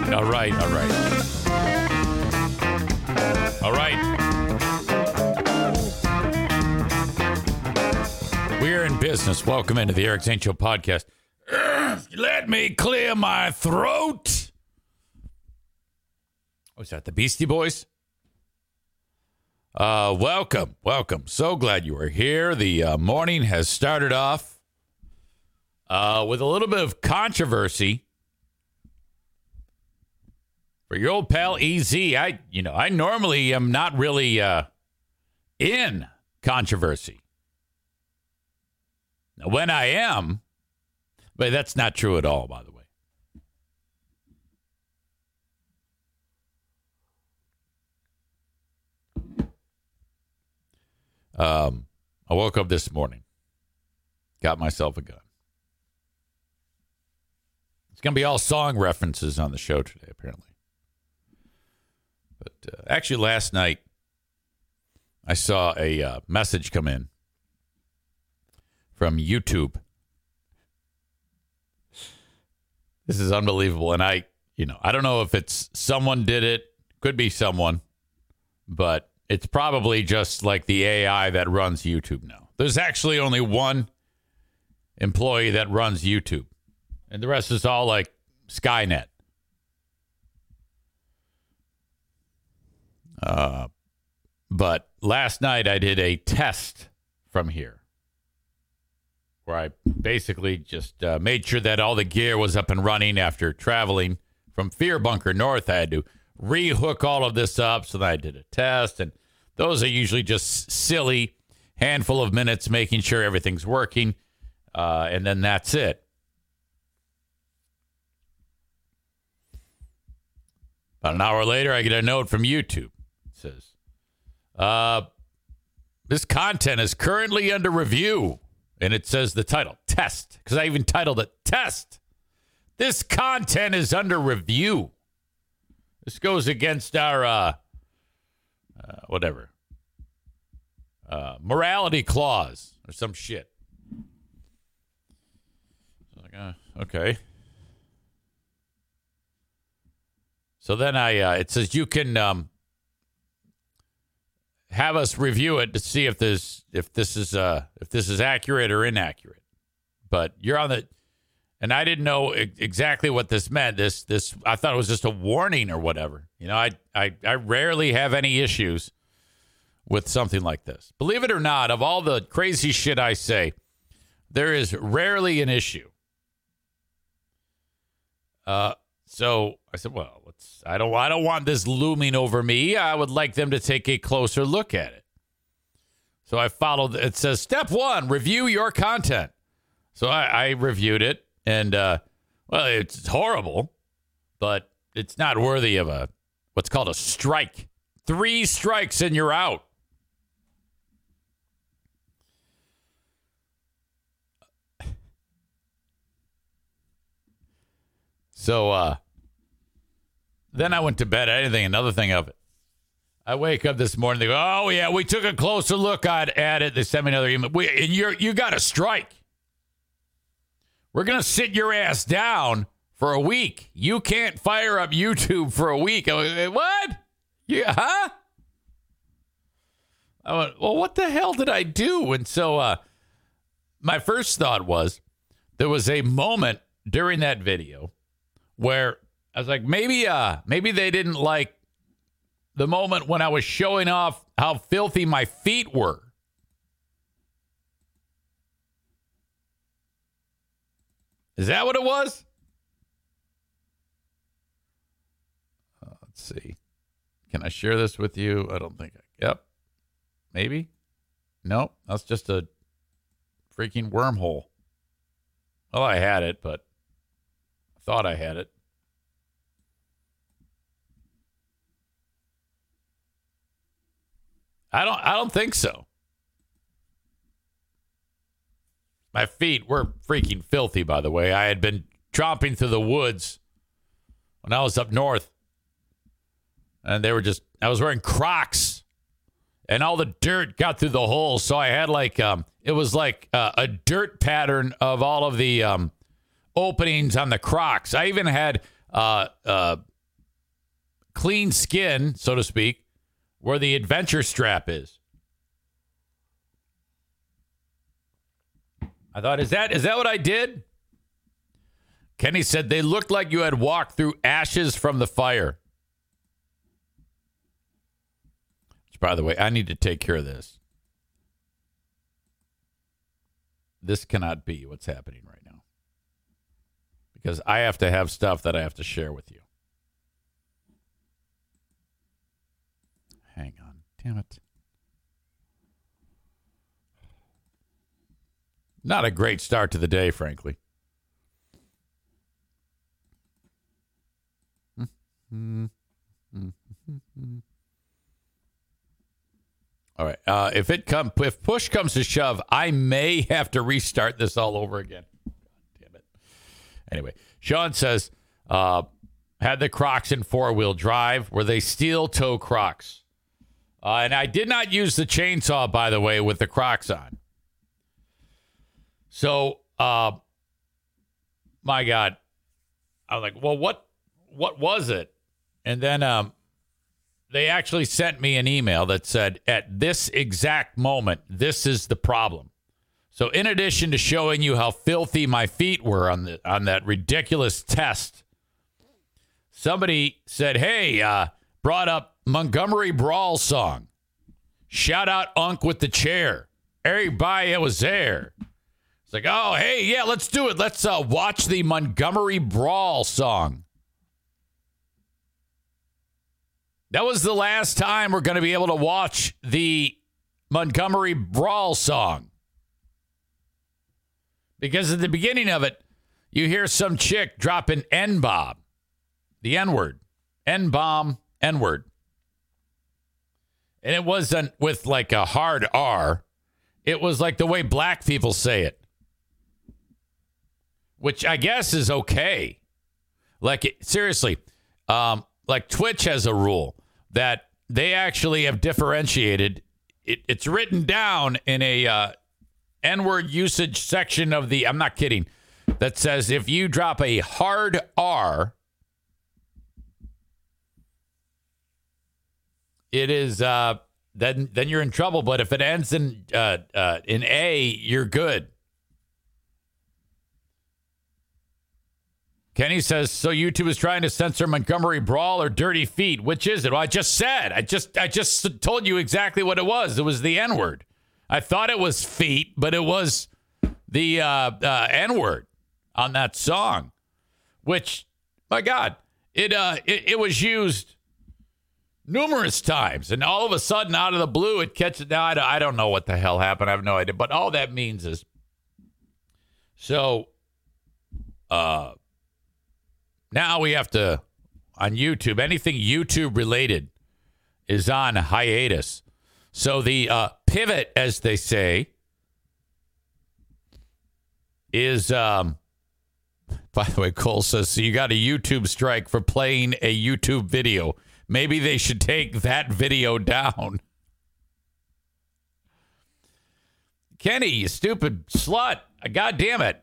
Right, all right, all right, all right. We're in business. Welcome into the Eric Show podcast. Let me clear my throat. Was that the Beastie Boys? Uh, welcome, welcome. So glad you are here. The uh, morning has started off uh, with a little bit of controversy for your old pal Ez. I, you know, I normally am not really uh, in controversy. Now, when I am, but that's not true at all, by the way. Um, I woke up this morning, got myself a gun. It's going to be all song references on the show today, apparently. Uh, actually, last night, I saw a uh, message come in from YouTube. This is unbelievable. And I, you know, I don't know if it's someone did it, could be someone, but it's probably just like the AI that runs YouTube now. There's actually only one employee that runs YouTube, and the rest is all like Skynet. Uh, but last night I did a test from here where I basically just uh, made sure that all the gear was up and running after traveling from Fear Bunker North. I had to rehook all of this up. So then I did a test, and those are usually just silly handful of minutes making sure everything's working. Uh, and then that's it. About an hour later, I get a note from YouTube says, uh, this content is currently under review. And it says the title, Test, because I even titled it Test. This content is under review. This goes against our, uh, uh, whatever, uh, morality clause or some shit. Like, uh, okay. So then I, uh, it says you can um, have us review it to see if this if this is uh if this is accurate or inaccurate. But you're on the and I didn't know exactly what this meant. This this I thought it was just a warning or whatever. You know, I I I rarely have any issues with something like this. Believe it or not, of all the crazy shit I say, there is rarely an issue. Uh so I said, well, let's I don't I don't want this looming over me. I would like them to take a closer look at it. So I followed it says step one, review your content. So I, I reviewed it and uh well it's horrible, but it's not worthy of a what's called a strike. Three strikes and you're out. So uh then I went to bed. I didn't think another thing of it. I wake up this morning. They go, "Oh yeah, we took a closer look at, at it." They sent me another email. We, and you're you got a strike. We're gonna sit your ass down for a week. You can't fire up YouTube for a week. What? Yeah, huh? I went, well, what the hell did I do? And so, uh, my first thought was there was a moment during that video where I was like, maybe, uh, maybe they didn't like the moment when I was showing off how filthy my feet were. Is that what it was? Uh, let's see. Can I share this with you? I don't think. I, yep. Maybe. Nope. That's just a freaking wormhole. Well, I had it, but I thought I had it. I don't I don't think so. My feet were freaking filthy, by the way. I had been tromping through the woods when I was up north. And they were just I was wearing Crocs. And all the dirt got through the holes. So I had like um it was like uh, a dirt pattern of all of the um openings on the Crocs. I even had uh uh clean skin, so to speak, where the adventure strap is. I thought, is that is that what I did? Kenny said they looked like you had walked through ashes from the fire. Which, by the way, I need to take care of this. This cannot be what's happening right now. Because I have to have stuff that I have to share with you. Hang on. Damn it. Not a great start to the day, frankly. All right. Uh, if it come if push comes to shove, I may have to restart this all over again. God damn it. Anyway, Sean says, uh, had the Crocs in four wheel drive. Were they steel toe Crocs? Uh, and I did not use the chainsaw, by the way, with the Crocs on. So, uh, my God, I was like, well, what, what was it? And then, um, they actually sent me an email that said, at this exact moment, this is the problem. So, in addition to showing you how filthy my feet were on the on that ridiculous test, somebody said, "Hey, uh, brought up Montgomery Brawl song. Shout out Unk with the chair. Everybody was there." It's like, "Oh, hey, yeah, let's do it. Let's uh, watch the Montgomery Brawl song." That was the last time we're going to be able to watch the Montgomery Brawl song. Because at the beginning of it, you hear some chick dropping N bomb, the N word, N bomb, N word. And it wasn't with like a hard R, it was like the way black people say it, which I guess is okay. Like, seriously, um, like Twitch has a rule that they actually have differentiated. It, it's written down in a uh, N word usage section of the, I'm not kidding, that says if you drop a hard R, it is, uh, then, then you're in trouble. But if it ends in, uh, uh, in A, you're good. Kenny says, so YouTube is trying to censor Montgomery Brawl or Dirty Feet. Which is it? Well, I just said. I just I just told you exactly what it was. It was the N-word. I thought it was feet, but it was the uh, uh, N-word on that song. Which, my God, it uh it, it was used numerous times, and all of a sudden, out of the blue, it catches. Now I, don't know what the hell happened. I have no idea. But all that means is, so, uh now we have to on YouTube. Anything YouTube related is on hiatus. So the uh, pivot, as they say, is. Um, by the way, Cole says so. You got a YouTube strike for playing a YouTube video. Maybe they should take that video down. Kenny, you stupid slut! God damn it!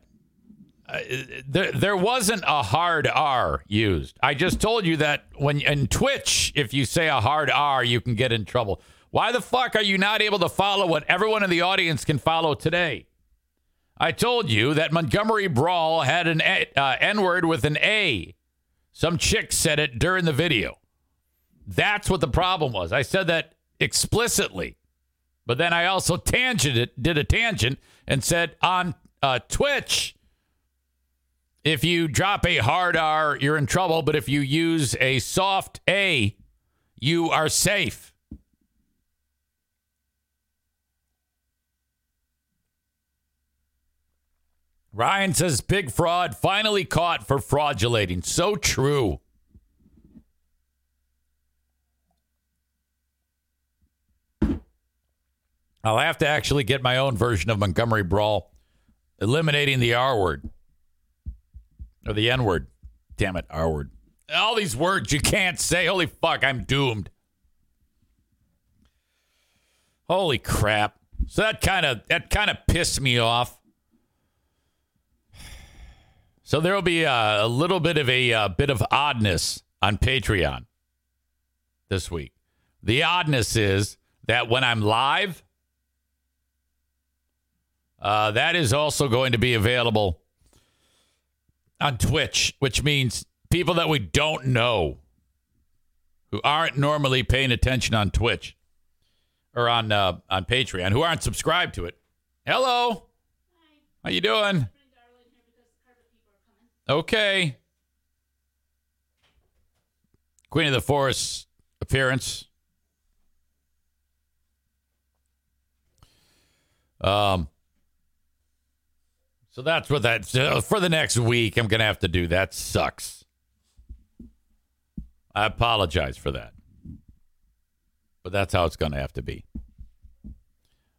there, there wasn't a hard R used. I just told you that when in Twitch, if you say a hard R, you can get in trouble. Why the fuck are you not able to follow what everyone in the audience can follow today? I told you that Montgomery Brawl had an uh, N word with an A. Some chick said it during the video. That's what the problem was. I said that explicitly. But then I also tangented, did a tangent and said on uh, Twitch, if you drop a hard R, you're in trouble. But if you use a soft A, you are safe. Ryan says big fraud finally caught for fraudulating. So true. I'll have to actually get my own version of Montgomery Brawl, eliminating the R word or the N word. Damn it, R word. All these words you can't say. Holy fuck, I'm doomed. Holy crap. So that kind of that kind of pissed me off. So there will be a, a little bit of a, a bit of oddness on Patreon this week. The oddness is that when I'm live, uh, that is also going to be available on Twitch, which means people that we don't know who aren't normally paying attention on Twitch or on uh, on Patreon, who aren't subscribed to it. Hello, Hi. how you doing? Okay. Queen of the Forest appearance. Um, so that's what that so for the next week. I'm gonna have to do. That sucks. I apologize for that, but that's how it's gonna have to be.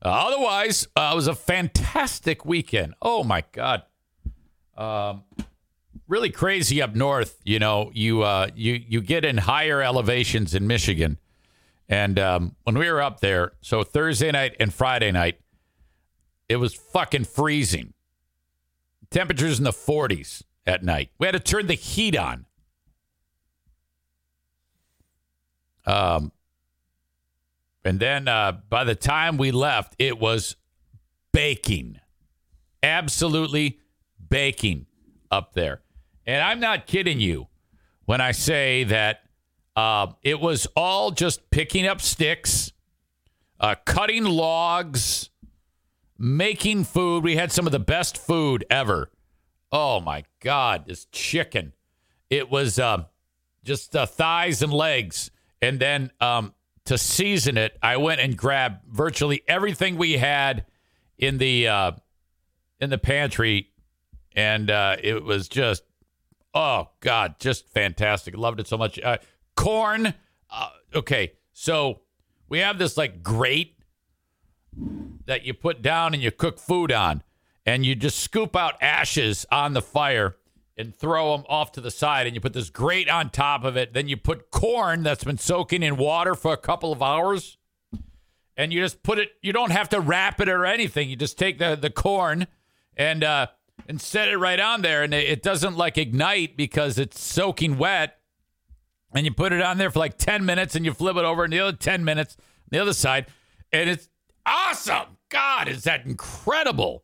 Uh, otherwise, uh, it was a fantastic weekend. Oh my god, um, really crazy up north. You know, you uh, you you get in higher elevations in Michigan, and um, when we were up there, so Thursday night and Friday night, it was fucking freezing Temperatures in the 40s at night. We had to turn the heat on. Um, and then uh, by the time we left, it was baking, absolutely baking up there. And I'm not kidding you when I say that uh, it was all just picking up sticks, uh, cutting logs, making food. We had some of the best food ever. Oh my God, this chicken. It was uh, just uh, thighs and legs. And then um, to season it, I went and grabbed virtually everything we had in the uh, in the pantry, and uh, it was just oh god, just fantastic. Loved it so much. Uh, corn. Uh, okay, so we have this like grate that you put down and you cook food on, and you just scoop out ashes on the fire and throw them off to the side, and you put this grate on top of it. Then you put corn that's been soaking in water for a couple of hours, and you just put it. You don't have to wrap it or anything. You just take the the corn and uh, and set it right on there, and it doesn't like ignite because it's soaking wet. And you put it on there for like ten minutes, and you flip it over, and the other ten minutes, the other side, and it's awesome. God, is that incredible?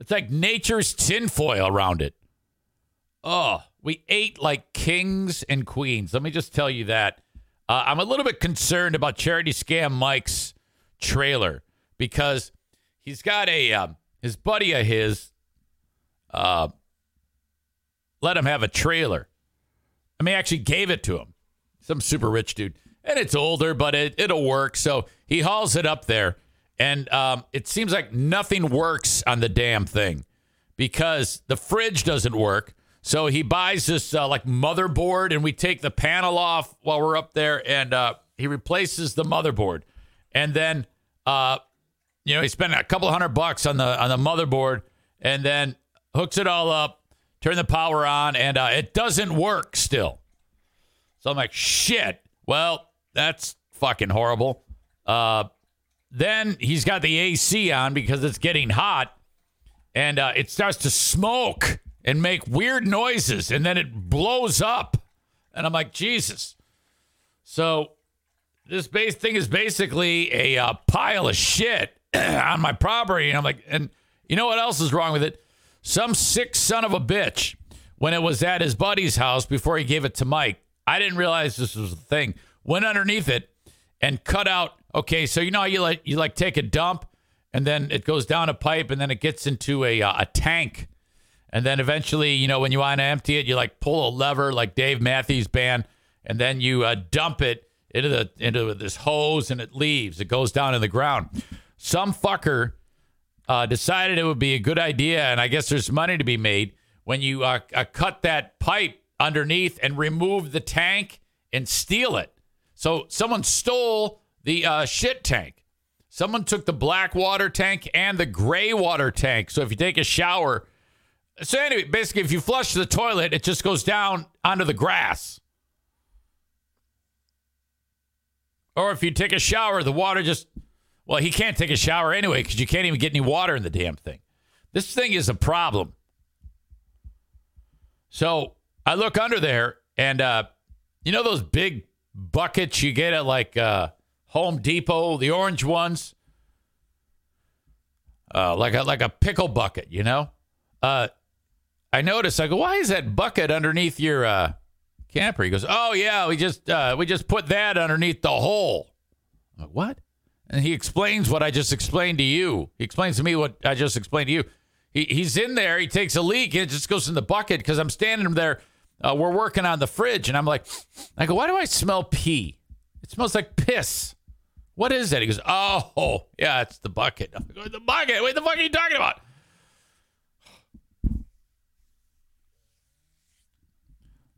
It's like nature's tinfoil around it. Oh, we ate like kings and queens. Let me just tell you that. Uh, I'm a little bit concerned about Charity Scam Mike's trailer because he's got a um, his buddy of his uh, let him have a trailer. I mean, actually gave it to him. Some super rich dude and it's older, but it, it'll work. So he hauls it up there, and um, it seems like nothing works on the damn thing because the fridge doesn't work. So he buys this uh, like motherboard, and we take the panel off while we're up there, and uh, he replaces the motherboard, and then uh, you know he spent a couple hundred bucks on the on the motherboard, and then hooks it all up, turn the power on, and uh, it doesn't work still. So I'm like, shit. Well, that's fucking horrible. Uh, then he's got the AC on because it's getting hot and uh, it starts to smoke and make weird noises and then it blows up. And I'm like, Jesus. So this base thing is basically a uh, pile of shit on my property. And I'm like, and you know what else is wrong with it? Some sick son of a bitch, when it was at his buddy's house before he gave it to Mike, I didn't realize this was a thing. Went underneath it and cut out. Okay, so you know you like you like take a dump and then it goes down a pipe and then it gets into a uh, a tank. And then eventually, you know, when you want to empty it, you like pull a lever like Dave Matthews Band, and then you uh, dump it into the into this hose and it leaves. It goes down in the ground. Some fucker uh, decided it would be a good idea, and I guess there's money to be made when you uh, uh, cut that pipe underneath and remove the tank and steal it. So someone stole the uh, shit tank. Someone took the black water tank and the gray water tank. So if you take a shower, so anyway, basically, if you flush the toilet, it just goes down onto the grass. Or if you take a shower, the water just, well, he can't take a shower anyway because you can't even get any water in the damn thing. This thing is a problem. So I look under there, and uh, you know those big buckets you get at like uh, Home Depot, the orange ones, uh, like a like a pickle bucket, you know. Uh, I noticed. I go, why is that bucket underneath your uh, camper? He goes, oh yeah, we just uh, we just put that underneath the hole. I'm like, what? And he explains what I just explained to you. He explains to me what I just explained to you. He, he's in there. He takes a leak and it just goes in the bucket because I'm standing there. Uh, we're working on the fridge, and I'm like, I go, why do I smell pee? It smells like piss. What is that? He goes, oh, yeah, it's the bucket. Like, the bucket? What the fuck are you talking about?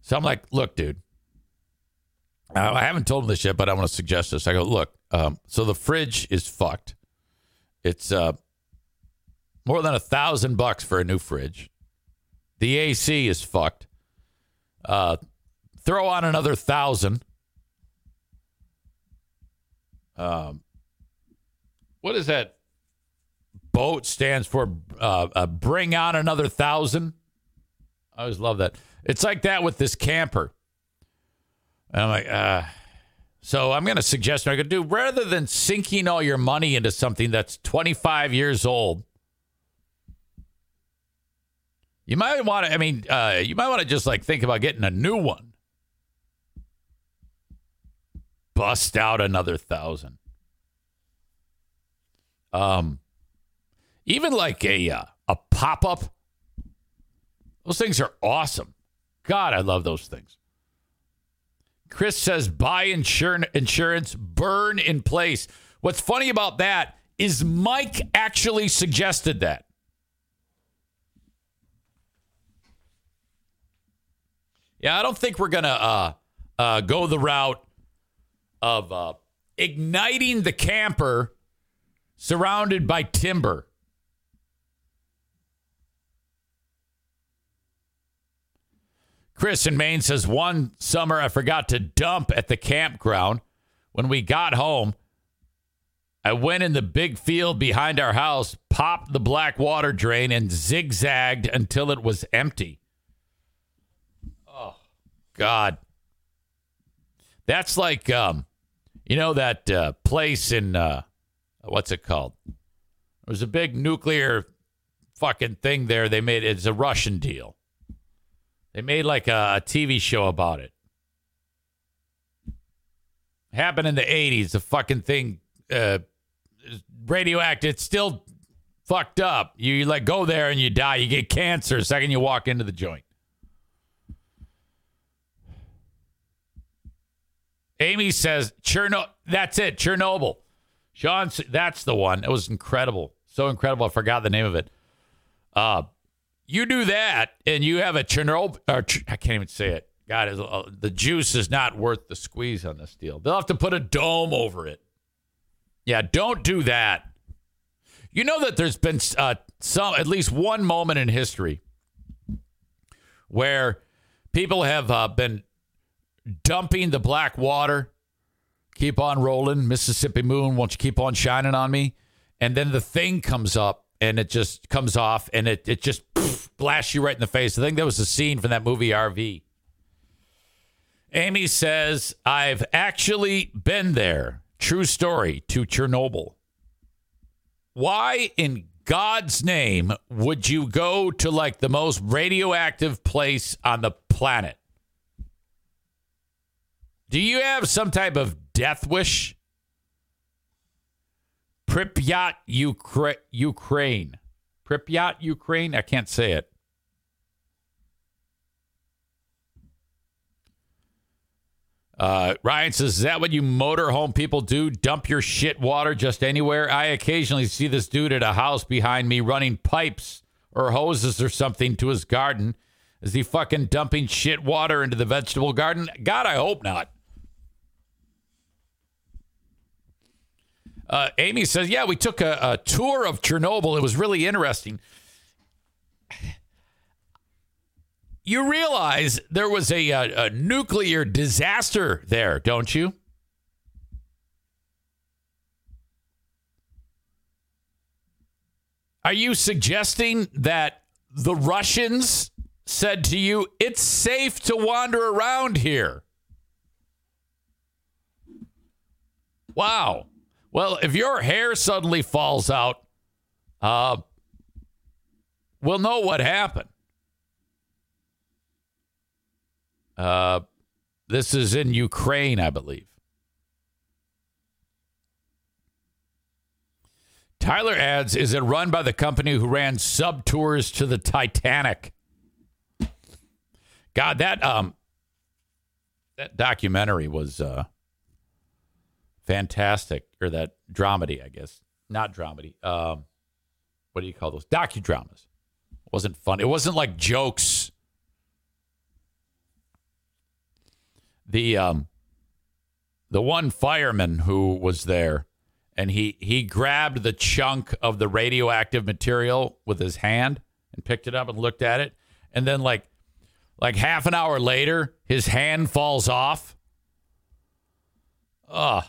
So I'm like, look, dude. I haven't told him this yet, but I want to suggest this. I go, look. Um, so the fridge is fucked. It's uh, more than a thousand bucks for a new fridge. The AC is fucked. Uh, throw on another thousand. Um, what is that? Boat stands for uh, uh, bring on another thousand. I always love that. It's like that with this camper. And I'm like, uh, so I'm going to suggest I could do rather than sinking all your money into something that's 25 years old. You might want to. I mean, uh, you might want to just like think about getting a new one. Bust out another thousand. Um, even like a uh, a pop up. Those things are awesome. God, I love those things. Chris says buy insur- insurance, burn in place. What's funny about that is Mike actually suggested that. Yeah, I don't think we're gonna uh, uh, go the route of uh, igniting the camper surrounded by timber. Chris in Maine says one summer I forgot to dump at the campground. When we got home, I went in the big field behind our house, popped the black water drain, and zigzagged until it was empty. Oh, God. That's like, um, you know, that uh, place in, uh, what's it called? There was a big nuclear fucking thing there. They made it's a Russian deal. They made like a, a TV show about it. Happened in the 80s. The fucking thing, uh, radioactive. It's still fucked up. You, you like go there and you die. You get cancer the second you walk into the joint. Amy says, Chernobyl. That's it. Chernobyl. Sean, that's the one. It was incredible. So incredible. I forgot the name of it. Uh, you do that, and you have a Chernobyl. Or, I can't even say it. God, uh, the juice is not worth the squeeze on this deal. They'll have to put a dome over it. Yeah, don't do that. You know that there's been uh, some, at least one moment in history where people have uh, been dumping the black water. Keep on rolling, Mississippi moon. Won't you keep on shining on me? And then the thing comes up and it just comes off and it, it just poof, blasts you right in the face. I think that was a scene from that movie RV. Amy says, I've actually been there. True story to Chernobyl. Why in God's name would you go to like the most radioactive place on the planet? Do you have some type of death wish? Pripyat, Ukra- Ukraine. Pripyat, Ukraine? I can't say it. Uh, Ryan says, Is that what you motorhome people do? Dump your shit water just anywhere? I occasionally see this dude at a house behind me running pipes or hoses or something to his garden. Is he fucking dumping shit water into the vegetable garden? God, I hope not. Uh, Amy says, Yeah, we took a, a tour of Chernobyl. It was really interesting. You realize there was a, a, a nuclear disaster there, don't you? Are you suggesting that the Russians said to you, it's safe to wander around here? Wow. Well, if your hair suddenly falls out, uh, we'll know what happened. Uh, this is in Ukraine, I believe. Tyler adds, is it run by the company who ran sub tours to the Titanic? God, that um that documentary was uh fantastic. Or that dramedy, I guess. Not dramedy. Um what do you call those? Docudramas. It wasn't fun. It wasn't like jokes the um the one fireman who was there and he he grabbed the chunk of the radioactive material with his hand and picked it up and looked at it and then like like half an hour later his hand falls off ugh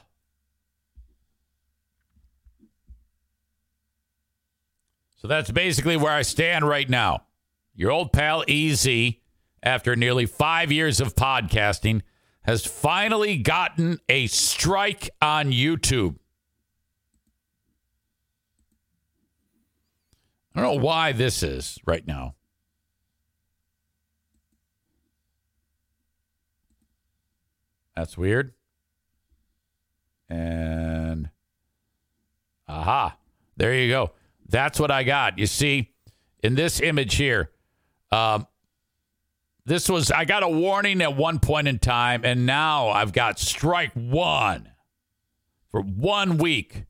so that's basically where i stand right now your old pal EZ after nearly five years of podcasting has finally gotten a strike on YouTube. I don't know why this is right now. That's weird. And aha, there you go. That's what I got. You see, in this image here, um, this was, I got a warning at one point in time, and now I've got strike one for one week.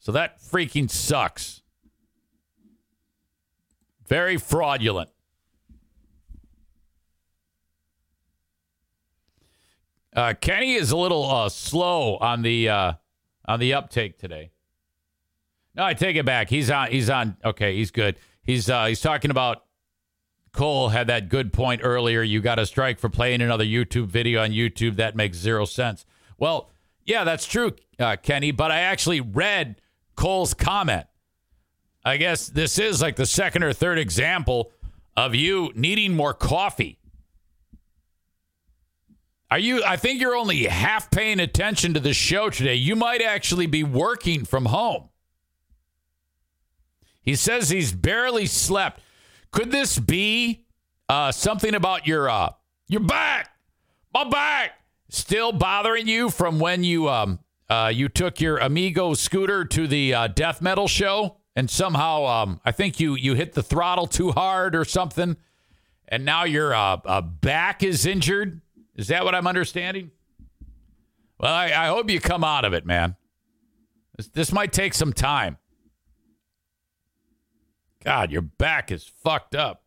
So that freaking sucks. Very fraudulent. Uh, Kenny is a little uh, slow on the uh, on the uptake today. No, I take it back. He's on. He's on. Okay, he's good. He's uh, he's talking about Cole had that good point earlier. You got a strike for playing another YouTube video on YouTube. That makes zero sense. Well, yeah, that's true, uh, Kenny. But I actually read Cole's comment. I guess this is like the second or third example of you needing more coffee. Are you? I think you're only half paying attention to the show today. You might actually be working from home. He says he's barely slept. Could this be uh, something about your uh, your back, my back, still bothering you from when you um uh, you took your Amigo scooter to the uh, death metal show and somehow um I think you you hit the throttle too hard or something, and now your uh, uh, back is injured. Is that what I'm understanding? Well, I, I hope you come out of it, man. This, this might take some time. God, your back is fucked up.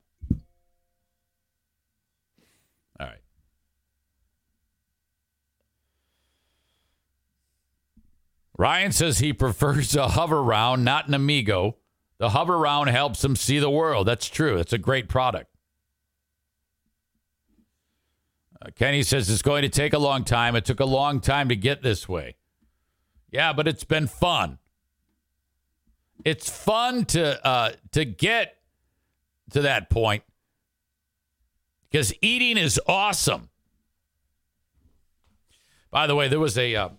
All right. Ryan says he prefers a Hoveround, not an Amigo. The Hoveround helps him see the world. That's true. It's a great product. Uh, Kenny says it's going to take a long time. It took a long time to get this way. Yeah, but it's been fun. It's fun to uh, to get to that point because eating is awesome. By the way, there was a uh,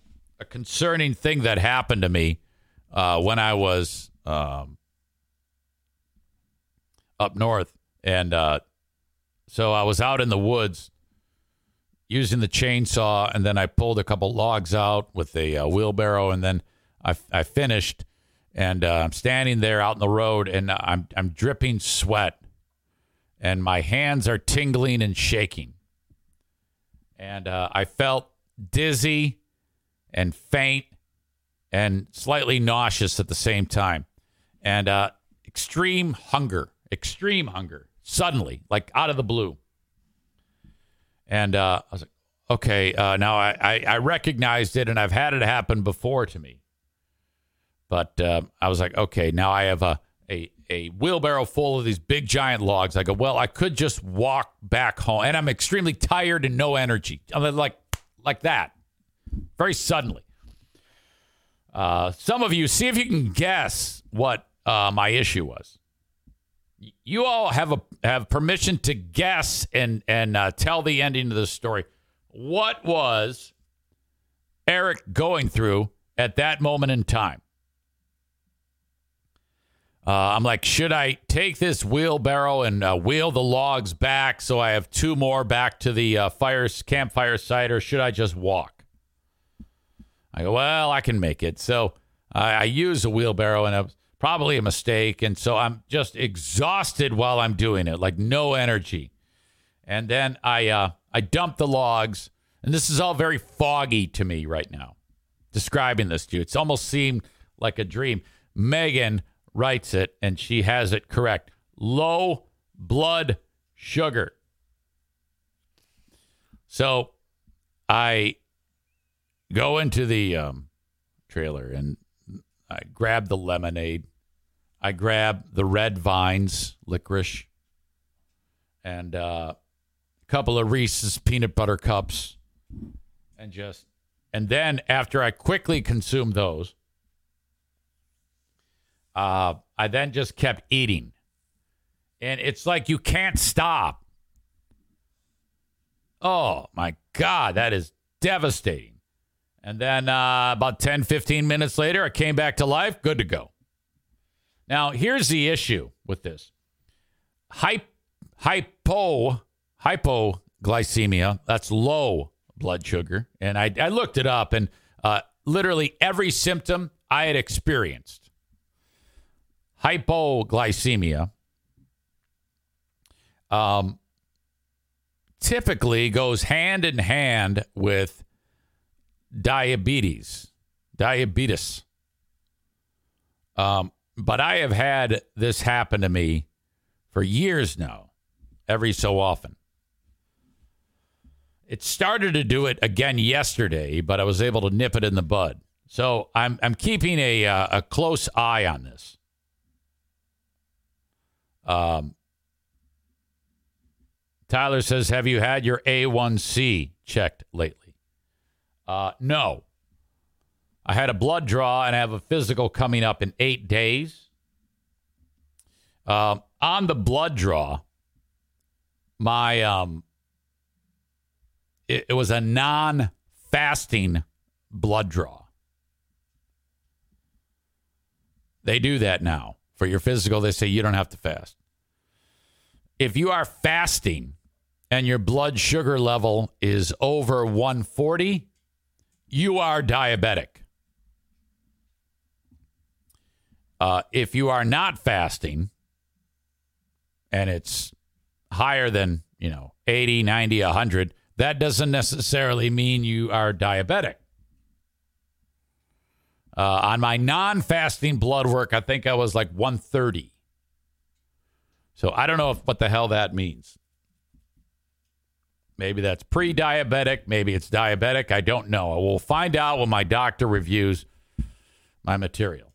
a concerning thing that happened to me uh, when I was um, up north, and uh, so I was out in the woods using the chainsaw, and then I pulled a couple logs out with a uh, wheelbarrow, and then I, I finished. And uh, I'm standing there out in the road, and I'm I'm dripping sweat, and my hands are tingling and shaking. And uh, I felt dizzy and faint and slightly nauseous at the same time, and uh, extreme hunger, extreme hunger, suddenly, like out of the blue. And uh, I was like, okay, uh, now I, I, I, recognized it, and I've had it happen before to me. But uh, I was like, okay, now I have a, a a wheelbarrow full of these big giant logs. I go, well, I could just walk back home, and I'm extremely tired and no energy. I'm like like that, very suddenly. Uh, some of you, see if you can guess what uh, my issue was. You all have a have permission to guess and and uh, tell the ending of the story. What was Eric going through at that moment in time? Uh, I'm like, should I take this wheelbarrow and uh, wheel the logs back so I have two more back to the uh, fire campfire site, or should I just walk? I go, well, I can make it. So I, I use a wheelbarrow, and it was probably a mistake, and so I'm just exhausted while I'm doing it, like no energy. And then I uh, I dump the logs, and this is all very foggy to me right now. Describing this to you, it's almost seemed like a dream. Megan writes it, and she has it correct. Low blood sugar. So I go into the um, trailer and I grab the lemonade. I grab the red vines, licorice, and uh, a couple of Reese's peanut butter cups, and just, and then after I quickly consume those, uh, I then just kept eating. And it's like you can't stop. Oh my God, that is devastating. And then uh, about 10, 15 minutes later, I came back to life, good to go. Now, here's the issue with this hypo, hypoglycemia, that's low blood sugar. And I, I looked it up, and uh, literally every symptom I had experienced hypoglycemia um, typically goes hand in hand with diabetes, diabetes. Um, but I have had this happen to me for years now, every so often. It started to do it again yesterday, but I was able to nip it in the bud. So I'm I'm keeping a uh, a close eye on this. Um, Tyler says, Have you had your A1C checked lately? Uh, no. I had a blood draw and I have a physical coming up in eight days. Um, on the blood draw, my um, it, it was a non-fasting blood draw. They do that now for your physical. They say you don't have to fast if you are fasting and your blood sugar level is over 140, you are diabetic. Uh, if you are not fasting and it's higher than, you know, 80, 90, 100, that doesn't necessarily mean you are diabetic. Uh, on my non fasting blood work, I think I was like 130. So I don't know if, what the hell that means. Maybe that's pre diabetic. Maybe it's diabetic. I don't know. I will find out when my doctor reviews my material.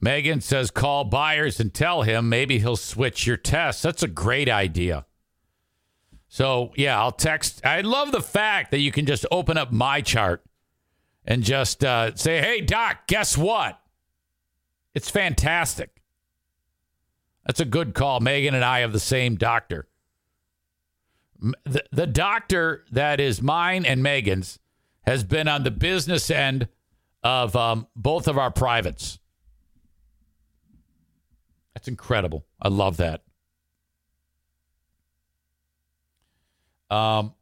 Megan says call Byers and tell him maybe he'll switch your test. That's a great idea. So, yeah, I'll text. I love the fact that you can just open up my chart and just uh, say, hey, doc, guess what? It's fantastic. That's a good call. Megan and I have the same doctor. The, the doctor that is mine and Megan's has been on the business end of um, both of our privates. That's incredible. I love that. Um,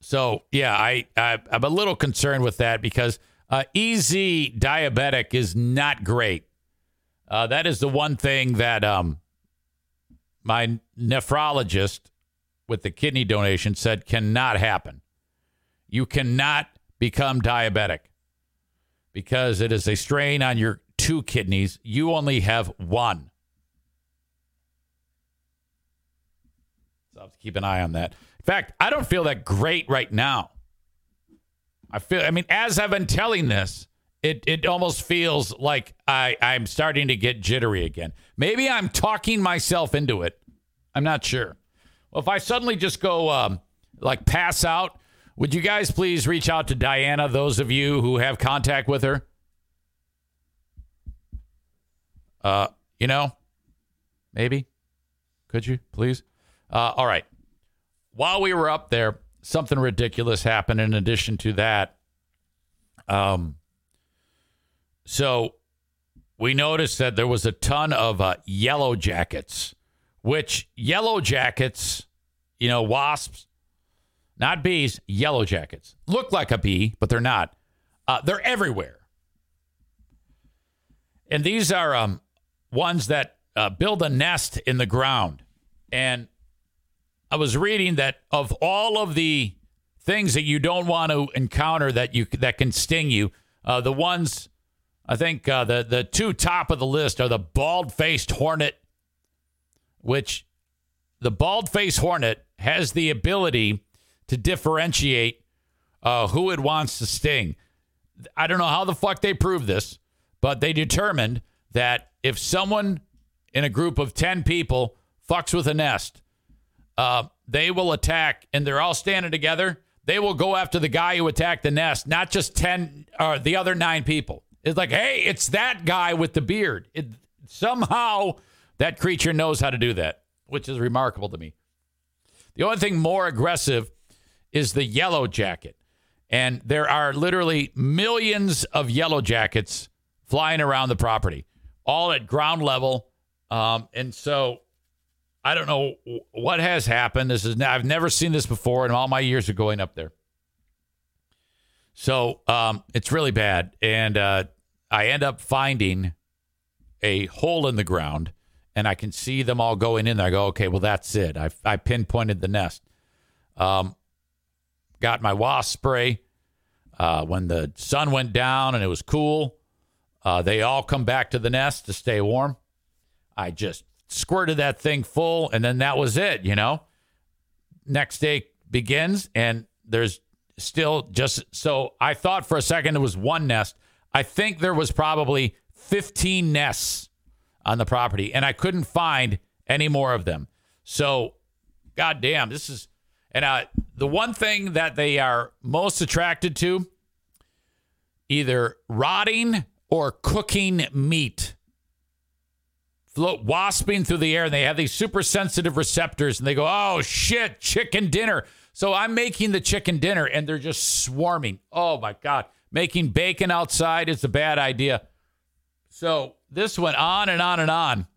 so yeah, I, I I'm a little concerned with that because uh, easy diabetic is not great. Uh, that is the one thing that um, my nephrologist with the kidney donation said cannot happen. You cannot become diabetic because it is a strain on your two kidneys. You only have one. So I have to keep an eye on that. In fact, I don't feel that great right now. I feel, I mean, as I've been telling this, it, it almost feels like I, I'm starting to get jittery again. Maybe I'm talking myself into it. I'm not sure. Well, if I suddenly just go um, like pass out, would you guys please reach out to Diana, those of you who have contact with her? Uh, you know, maybe. Could you please? Uh, all right. While we were up there, something ridiculous happened in addition to that. Um, so we noticed that there was a ton of uh, yellow jackets, which yellow jackets, you know, wasps, not bees, yellow jackets look like a bee, but they're not. Uh, they're everywhere. And these are um, ones that uh, build a nest in the ground. And I was reading that of all of the things that you don't want to encounter that you that can sting you, uh, the ones I think uh, the the two top of the list are the bald faced hornet, which the bald faced hornet has the ability to differentiate uh, who it wants to sting. I don't know how the fuck they proved this, but they determined that if someone in a group of 10 people fucks with a nest, uh, they will attack and they're all standing together. They will go after the guy who attacked the nest, not just 10 or uh, the other nine people. It's like, hey, it's that guy with the beard. It, somehow that creature knows how to do that, which is remarkable to me. The only thing more aggressive is the yellow jacket. And there are literally millions of yellow jackets flying around the property, all at ground level. Um, and so I don't know what has happened. This is I've never seen this before in all my years of going up there. So um, it's really bad, and uh, I end up finding a hole in the ground, and I can see them all going in there. I go, okay, well that's it. I I pinpointed the nest. Um, got my wasp spray. Uh, when the sun went down and it was cool, uh, they all come back to the nest to stay warm. I just squirted that thing full, and then that was it, you know. Next day begins, and there's still just so I thought for a second it was one nest. I think there was probably 15 nests on the property, and I couldn't find any more of them. So, goddamn, this is and uh, the one thing that they are most attracted to either rotting or cooking meat. Float wasping through the air, and they have these super sensitive receptors, and they go, Oh shit, chicken dinner. So I'm making the chicken dinner, and they're just swarming. Oh my God. Making bacon outside is a bad idea. So this went on and on and on.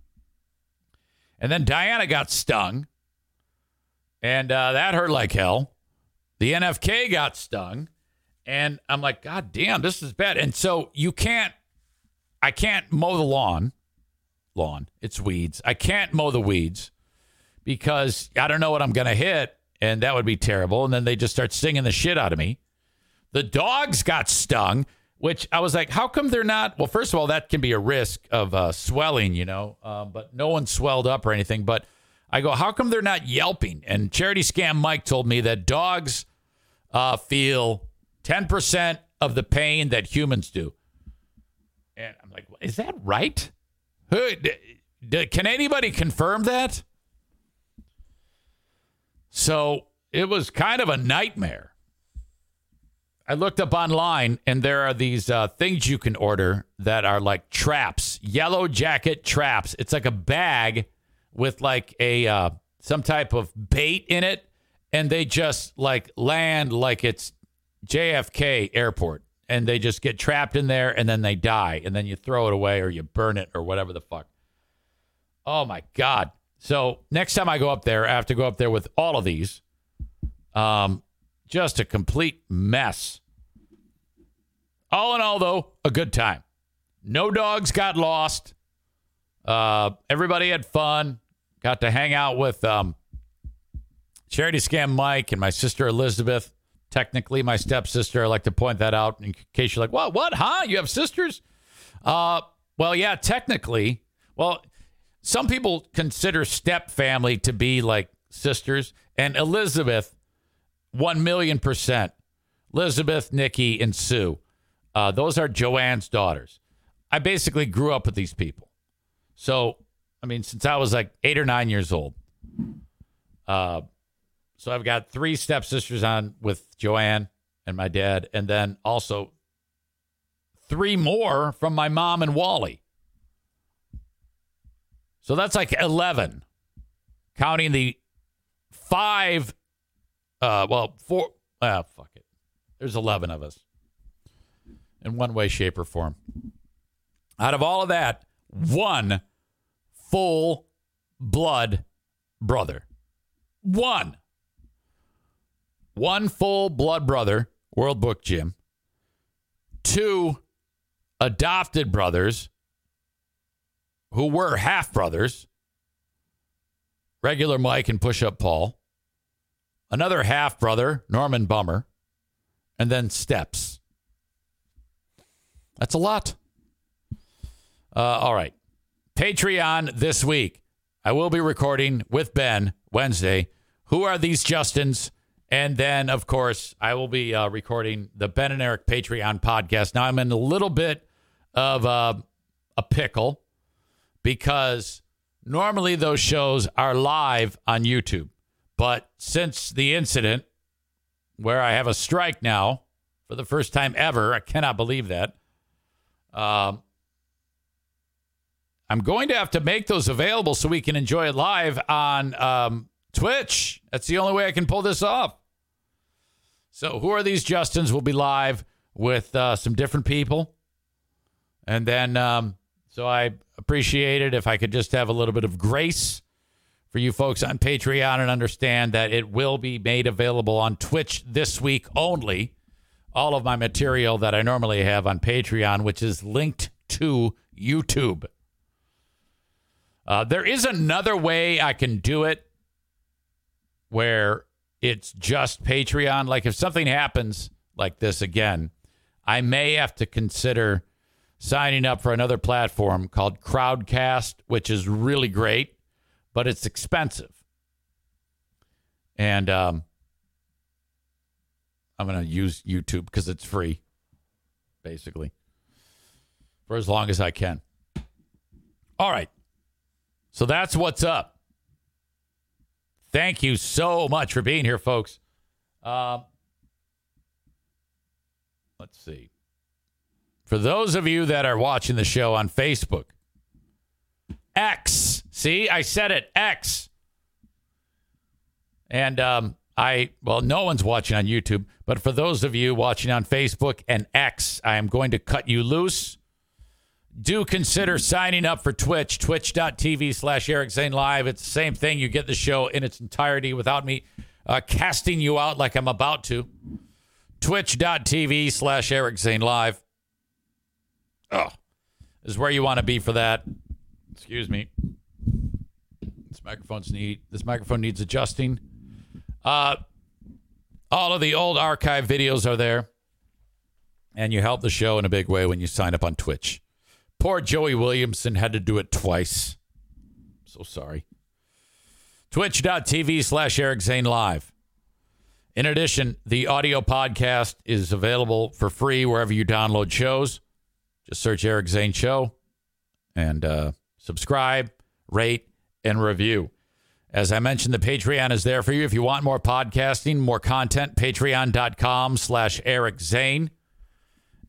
And then Diana got stung and uh, that hurt like hell. The NFK got stung, and I'm like, God damn, this is bad. And so you can't, I can't mow the lawn. Lawn, it's weeds. I can't mow the weeds because I don't know what I'm going to hit, and that would be terrible. And then they just start stinging the shit out of me. The dogs got stung, which I was like, how come they're not? Well, first of all, that can be a risk of uh, swelling, you know, um, but no one swelled up or anything. But I go, how come they're not yelping? And Charity Scam Mike told me that dogs uh, feel 10% of the pain that humans do. And I'm like, is that right? Who, d- d- can anybody confirm that? So it was kind of a nightmare. I looked up online, and there are these uh, things you can order that are like traps, yellow jacket traps. It's like a bag with like a uh, some type of bait in it, and they just like land like it's JFK Airport, and they just get trapped in there, and then they die, and then you throw it away or you burn it or whatever the fuck. Oh my god! So next time I go up there, I have to go up there with all of these. Um, just a complete mess. All in all, though, a good time. No dogs got lost. Uh, everybody had fun. Got to hang out with um, Charity Scam Mike and my sister Elizabeth. Technically, my stepsister. I like to point that out in case you're like, "What? What? Huh? You have sisters?" Uh, well, yeah, technically. Well, some people consider step family to be like sisters, and Elizabeth, one million percent. Elizabeth, Nikki, and Sue. Uh, those are Joanne's daughters. I basically grew up with these people. So, I mean, since I was like eight or nine years old. Uh, so I've got three stepsisters on with Joanne and my dad, and then also three more from my mom and Wally. So that's like 11, counting the five, uh, well, four, ah, fuck it. There's 11 of us in one way, shape, or form. Out of all of that, one full blood brother. One. One full blood brother, World Book Jim. Two adopted brothers who were half brothers, regular Mike and push up Paul. Another half brother, Norman Bummer. And then steps. That's a lot. Uh, all right. Patreon this week. I will be recording with Ben Wednesday. Who are these Justins? And then, of course, I will be uh, recording the Ben and Eric Patreon podcast. Now, I'm in a little bit of uh, a pickle because normally those shows are live on YouTube. But since the incident where I have a strike now for the first time ever, I cannot believe that. Um, I'm going to have to make those available so we can enjoy it live on um, Twitch. That's the only way I can pull this off. So, who are these Justins? We'll be live with uh, some different people. And then, um, so I appreciate it if I could just have a little bit of grace for you folks on Patreon and understand that it will be made available on Twitch this week only. All of my material that I normally have on Patreon, which is linked to YouTube. Uh, there is another way I can do it where it's just Patreon. Like if something happens like this again, I may have to consider signing up for another platform called Crowdcast, which is really great, but it's expensive. And um, I'm going to use YouTube because it's free, basically, for as long as I can. All right. So that's what's up. Thank you so much for being here, folks. Um, let's see. For those of you that are watching the show on Facebook, X. See, I said it, X. And um, I, well, no one's watching on YouTube, but for those of you watching on Facebook and X, I am going to cut you loose do consider signing up for Twitch, twitch.tv slash Eric Zane Live. It's the same thing. You get the show in its entirety without me uh, casting you out like I'm about to. Twitch.tv slash Eric Zane Live. Oh, is where you want to be for that. Excuse me. This microphone's need this microphone needs adjusting. Uh, all of the old archive videos are there. And you help the show in a big way when you sign up on Twitch. Poor Joey Williamson had to do it twice. So sorry. Twitch.tv slash Eric Zane Live. In addition, the audio podcast is available for free wherever you download shows. Just search Eric Zane Show and uh, subscribe, rate, and review. As I mentioned, the Patreon is there for you. If you want more podcasting, more content, patreon.com slash Eric Zane.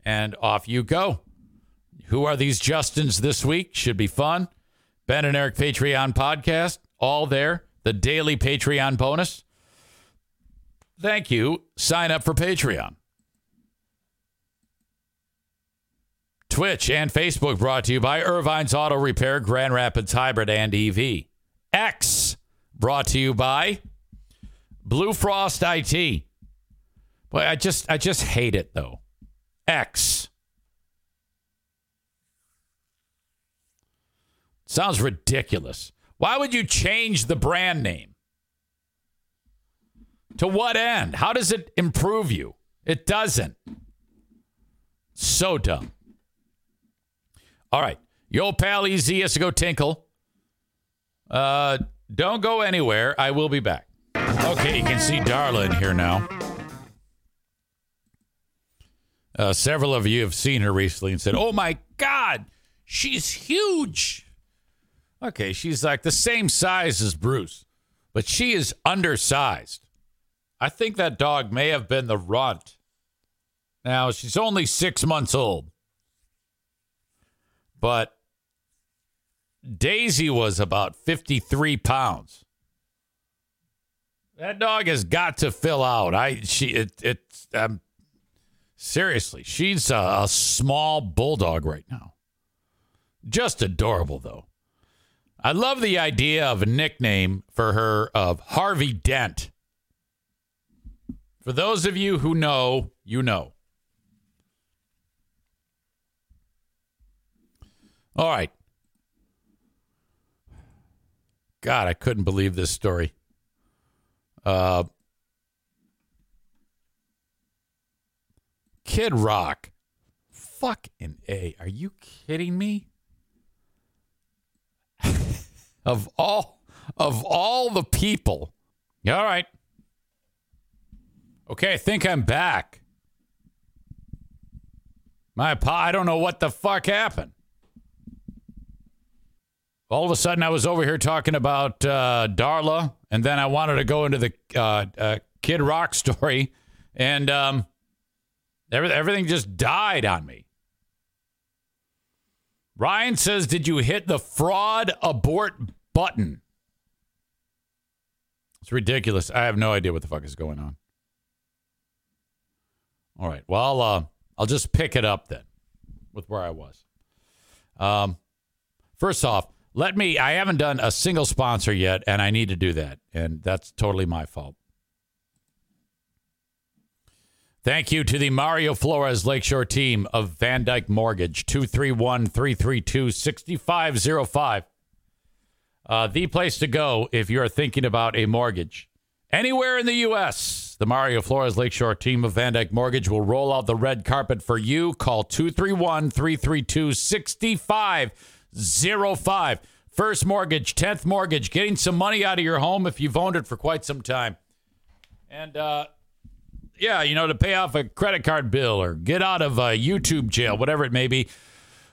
And off you go. Who are these Justins this week? Should be fun. Ben and Eric Patreon podcast, all there. The daily Patreon bonus. Thank you. Sign up for Patreon. Twitch and Facebook brought to you by Irvine's Auto Repair, Grand Rapids Hybrid and EV. X brought to you by Blue Frost IT. Boy, I just I just hate it though. X. Sounds ridiculous. Why would you change the brand name? To what end? How does it improve you? It doesn't. So dumb. All right. Yo, pal, EZ has to go tinkle. Uh, don't go anywhere. I will be back. Okay, you can see Darla in here now. Uh, several of you have seen her recently and said, "Oh my God, she's huge." Okay, she's like the same size as Bruce, but she is undersized. I think that dog may have been the runt. Now she's only six months old, but Daisy was about fifty-three pounds. That dog has got to fill out. I she it it's um, seriously, she's a, a small bulldog right now. Just adorable though. I love the idea of a nickname for her of Harvey Dent. For those of you who know, you know. All right. God, I couldn't believe this story. Uh, Kid Rock. Fucking A. Are you kidding me? Of all of all the people. All right. Okay, I think I'm back. My pa, I don't know what the fuck happened. All of a sudden, I was over here talking about uh, Darla, and then I wanted to go into the uh, uh, Kid Rock story, and um, every, everything just died on me. Ryan says, Did you hit the fraud abort button? It's ridiculous. I have no idea what the fuck is going on. All right. Well, uh, I'll just pick it up then with where I was. Um, first off, let me, I haven't done a single sponsor yet, and I need to do that. And that's totally my fault. Thank you to the Mario Flores Lakeshore team of VanDyk Mortgage, 231 332 6505. Uh, the place to go if you're thinking about a mortgage. Anywhere in the U.S., the Mario Flores Lakeshore team of VanDyk Mortgage will roll out the red carpet for you. Call 231 332 6505. First mortgage, 10th mortgage, getting some money out of your home if you've owned it for quite some time. And, uh, yeah, you know, to pay off a credit card bill or get out of a YouTube jail, whatever it may be.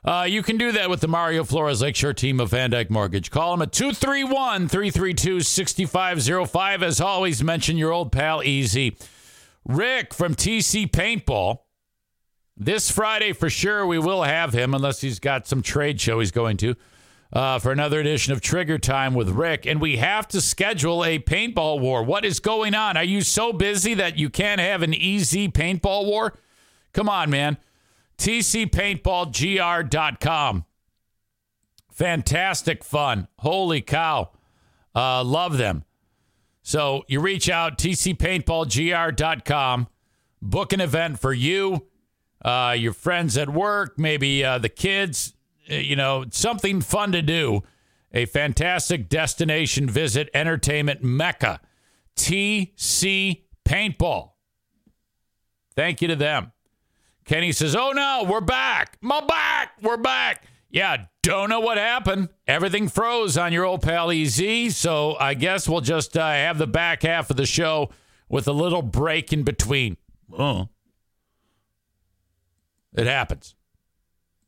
Uh, you can do that with the Mario Flores Lakeshore team of VanDyk Mortgage. Call them at 231 332 6505. As always, mention your old pal EZ. Rick from TC Paintball. This Friday, for sure, we will have him, unless he's got some trade show he's going to, uh, for another edition of Trigger Time with Rick. And we have to schedule a paintball war. What is going on? Are you so busy that you can't have an easy paintball war? Come on, man tcpaintballgr.com. Fantastic fun. Holy cow. Uh, love them. So you reach out, tcpaintballgr.com, book an event for you, uh, your friends at work, maybe uh, the kids, uh, you know, something fun to do. A fantastic destination visit, entertainment mecca, TC Paintball. Thank you to them. Kenny says, Oh no, we're back. My back. We're back. Yeah, don't know what happened. Everything froze on your old pal EZ. So I guess we'll just uh, have the back half of the show with a little break in between. Oh. It happens.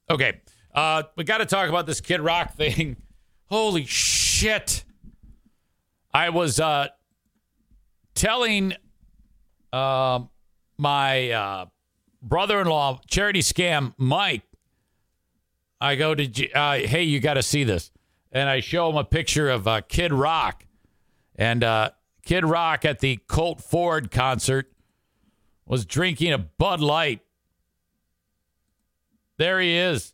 Okay. Uh, we got to talk about this Kid Rock thing. Holy shit. I was uh, telling uh, my uh, brother-in-law charity scam Mike. I go to uh, hey, you got to see this, and I show him a picture of uh, Kid Rock, and uh, Kid Rock at the Colt Ford concert was drinking a Bud Light. There he is.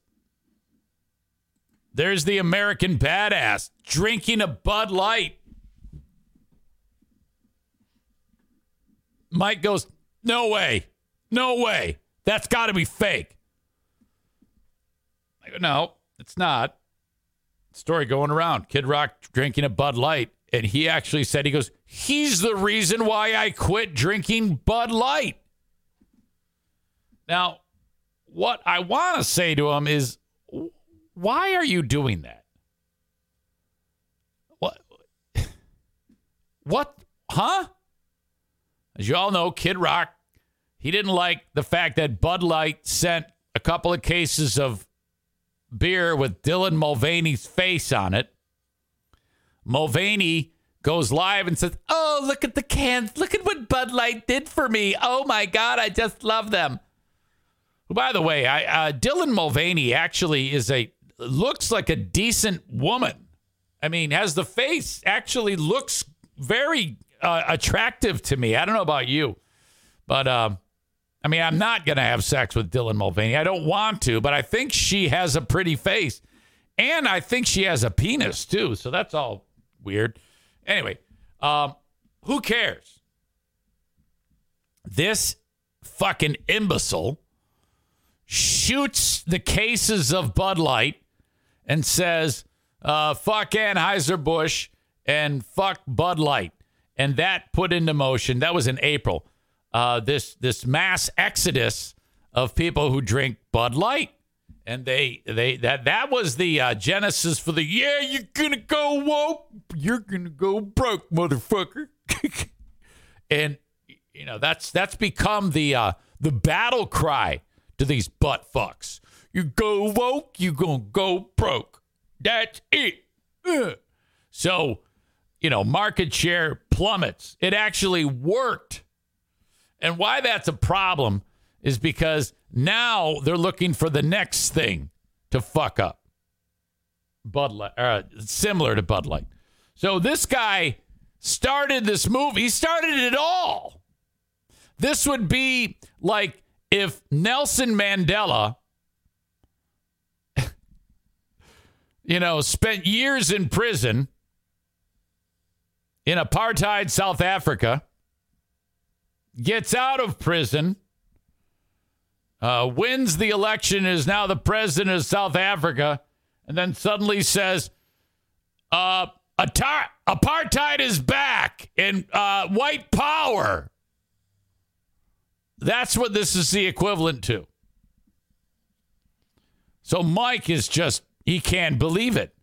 There's the American badass drinking a Bud Light. Mike goes, No way. No way. That's got to be fake. I go, No, it's not. Story going around. Kid Rock drinking a Bud Light. And he actually said, He goes, He's the reason why I quit drinking Bud Light. Now, what I want to say to him is, why are you doing that? What? What? Huh? As you all know, Kid Rock, he didn't like the fact that Bud Light sent a couple of cases of beer with Dylan Mulvaney's face on it. Mulvaney goes live and says, Oh, look at the cans. Look at what Bud Light did for me. Oh my God, I just love them. By the way, I, uh, Dylan Mulvaney actually is a looks like a decent woman. I mean, has the face actually looks very uh, attractive to me. I don't know about you, but um, I mean, I'm not going to have sex with Dylan Mulvaney. I don't want to, but I think she has a pretty face. And I think she has a penis too. So that's all weird. Anyway, um, who cares? This fucking imbecile shoots the cases of Bud Light and says, uh, fuck Anheuser-Busch and fuck Bud Light. And that put into motion, that was in April, uh, this, this mass exodus of people who drink Bud Light. And they, they, that, that was the uh, genesis for the, yeah, you're gonna go woke, you're gonna go broke, motherfucker. and, you know, that's, that's become the, uh, the battle cry to these butt fucks. You go woke, you gonna go broke. That's it. Uh. So, you know, market share plummets. It actually worked. And why that's a problem is because now they're looking for the next thing to fuck up. Bud Light, uh, similar to Bud Light. So this guy started this move. He started it all. This would be like if Nelson Mandela you know, spent years in prison in apartheid South Africa, gets out of prison, uh, wins the election, is now the president of South Africa, and then suddenly says, uh, apartheid is back and uh, white power. That's what this is the equivalent to. So Mike is just he can't believe it.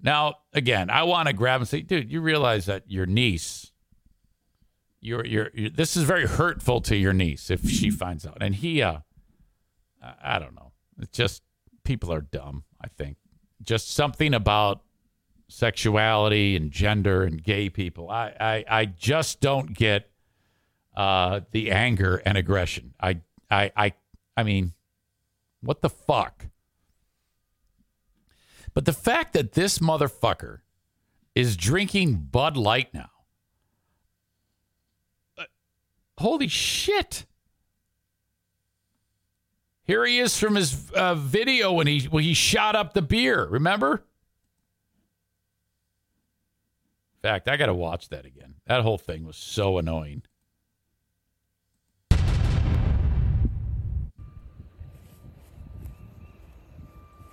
Now, again, I want to grab and say, dude, you realize that your niece, you're, you're, you're, this is very hurtful to your niece if she finds out. And he, uh, I don't know. It's just people are dumb, I think. Just something about sexuality and gender and gay people. I, I, I just don't get uh, the anger and aggression. I, I, I, I mean, what the fuck? But the fact that this motherfucker is drinking Bud Light now, uh, holy shit. Here he is from his uh, video when he when he shot up the beer. Remember? In fact, I got to watch that again. That whole thing was so annoying.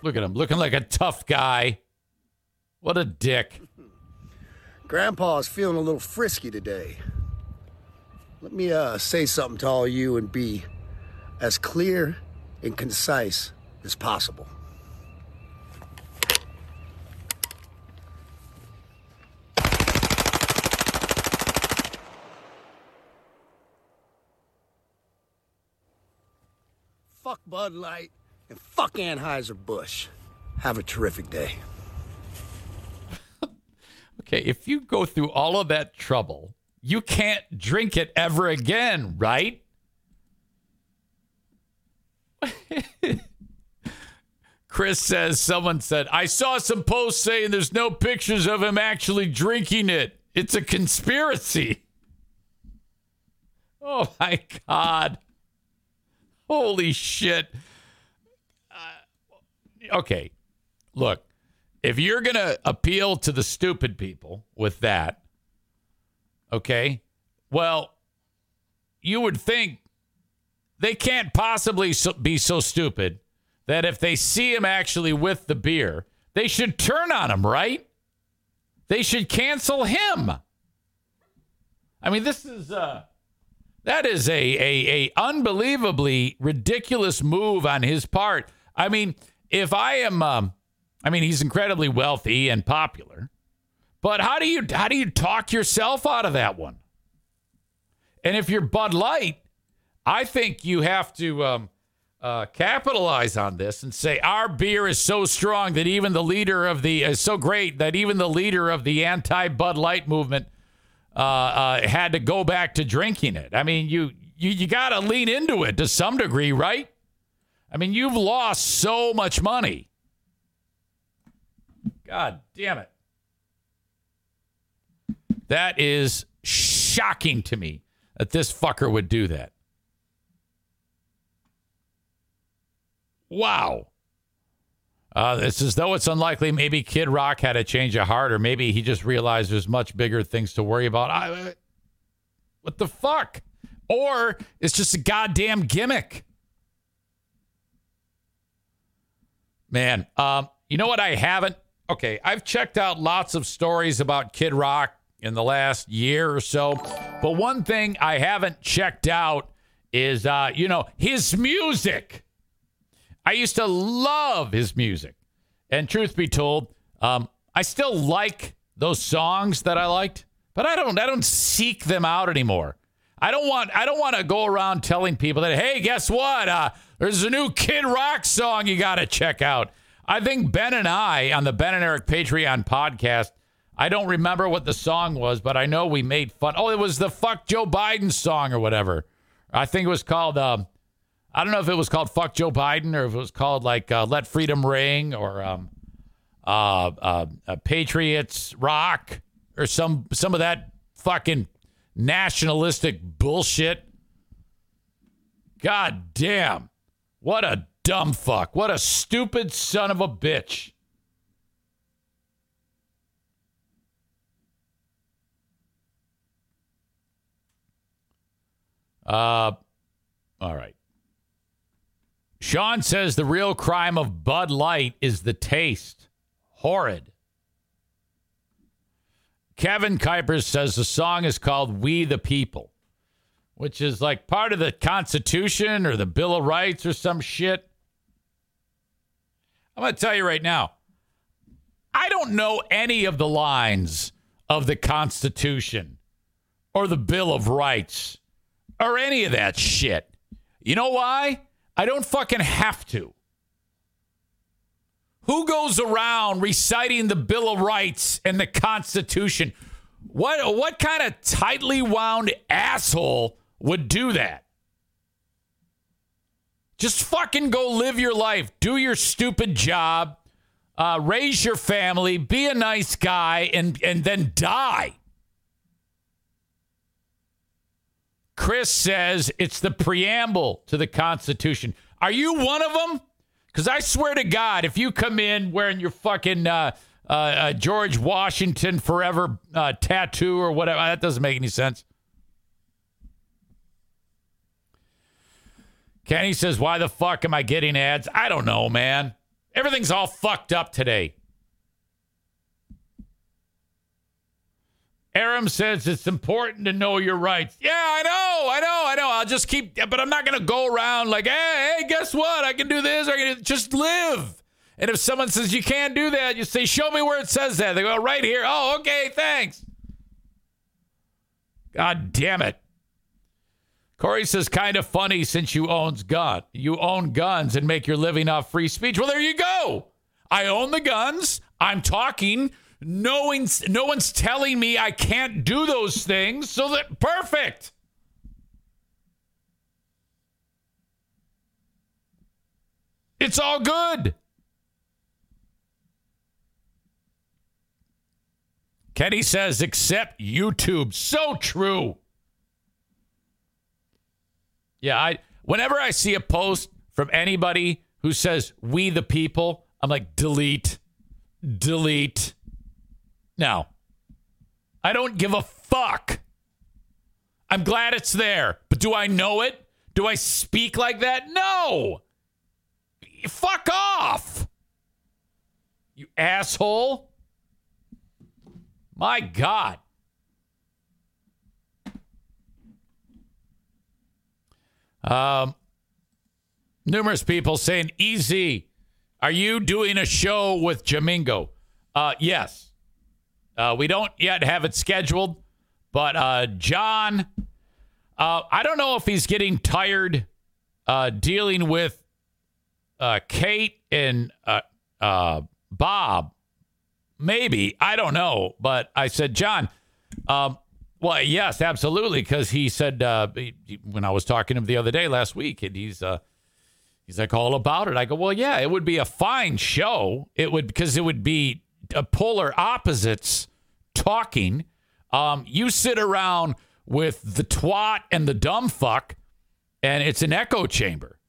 Look at him, looking like a tough guy. What a dick. Grandpa's feeling a little frisky today. Let me uh, say something to all you and be as clear and concise as possible. Fuck Bud Light. And fuck Anheuser-Busch. Have a terrific day. okay, if you go through all of that trouble, you can't drink it ever again, right? Chris says someone said, I saw some posts saying there's no pictures of him actually drinking it. It's a conspiracy. Oh my God. Holy shit uh, okay, look, if you're going to appeal to the stupid people with that, okay, well, you would think they can't possibly so, be so stupid that if they see him actually with the beer, they should turn on him, right? They should cancel him. I mean, this is uh that is a a, a unbelievably ridiculous move on his part. I mean, if I am um I mean, he's incredibly wealthy and popular. But how do you how do you talk yourself out of that one? And if you're Bud Light, I think you have to um, uh, capitalize on this and say our beer is so strong that even the leader of the is so great that even the leader of the anti Bud Light movement uh, uh, had to go back to drinking it. I mean, you you, you got to lean into it to some degree, right? I mean, you've lost so much money. God damn it. That is shocking to me that this fucker would do that. Wow. Uh, it's as though it's unlikely maybe Kid Rock had a change of heart, or maybe he just realized there's much bigger things to worry about. I, what the fuck? Or it's just a goddamn gimmick. Man, um, you know what I haven't? Okay, I've checked out lots of stories about Kid Rock in the last year or so, but one thing I haven't checked out is, uh, you know, his music. I used to love his music. And truth be told, um, I still like those songs that I liked, but I don't I don't seek them out anymore. I don't want I don't want to go around telling people that hey, guess what? Uh, there's a new Kid Rock song you got to check out. I think Ben and I on the Ben and Eric Patreon podcast, I don't remember what the song was, but I know we made fun. Oh, it was the fuck Joe Biden song or whatever. I think it was called um, I don't know if it was called "Fuck Joe Biden" or if it was called like uh, "Let Freedom Ring" or um, uh, uh, uh, "Patriots Rock" or some some of that fucking nationalistic bullshit. God damn! What a dumb fuck! What a stupid son of a bitch! Uh, all right. Sean says the real crime of Bud Light is the taste. Horrid. Kevin Kuiper says the song is called We the People, which is like part of the Constitution or the Bill of Rights or some shit. I'm going to tell you right now, I don't know any of the lines of the Constitution or the Bill of Rights or any of that shit. You know why? I don't fucking have to. Who goes around reciting the Bill of Rights and the Constitution? What what kind of tightly wound asshole would do that? Just fucking go live your life, do your stupid job, uh, raise your family, be a nice guy, and and then die. Chris says it's the preamble to the Constitution. Are you one of them? Because I swear to God, if you come in wearing your fucking uh, uh, uh, George Washington forever uh, tattoo or whatever, that doesn't make any sense. Kenny says, Why the fuck am I getting ads? I don't know, man. Everything's all fucked up today. Aram says it's important to know your rights. Yeah, I know, I know, I know. I'll just keep, but I'm not going to go around like, hey, hey, guess what? I can do this. I can just live. And if someone says you can't do that, you say, show me where it says that. They go, right here. Oh, okay, thanks. God damn it. Corey says, kind of funny since you owns gun. You own guns and make your living off free speech. Well, there you go. I own the guns. I'm talking no one's, no one's telling me I can't do those things. So that perfect. It's all good. Kenny says, except YouTube. So true. Yeah, I whenever I see a post from anybody who says we the people, I'm like, delete. delete. No. I don't give a fuck. I'm glad it's there, but do I know it? Do I speak like that? No. Fuck off. You asshole. My God. Um, numerous people saying, EZ. Are you doing a show with Jamingo? Uh, yes. Uh, we don't yet have it scheduled, but uh, John, uh, I don't know if he's getting tired uh, dealing with uh, Kate and uh, Bob. Maybe I don't know, but I said, John. Um, well, yes, absolutely, because he said he, when I was talking to him the other day last week, and he's he's like all about it. I go, well, yeah, it would be a fine show. It would because it would be polar opposites talking. Um, you sit around with the twat and the dumb fuck, and it's an echo chamber.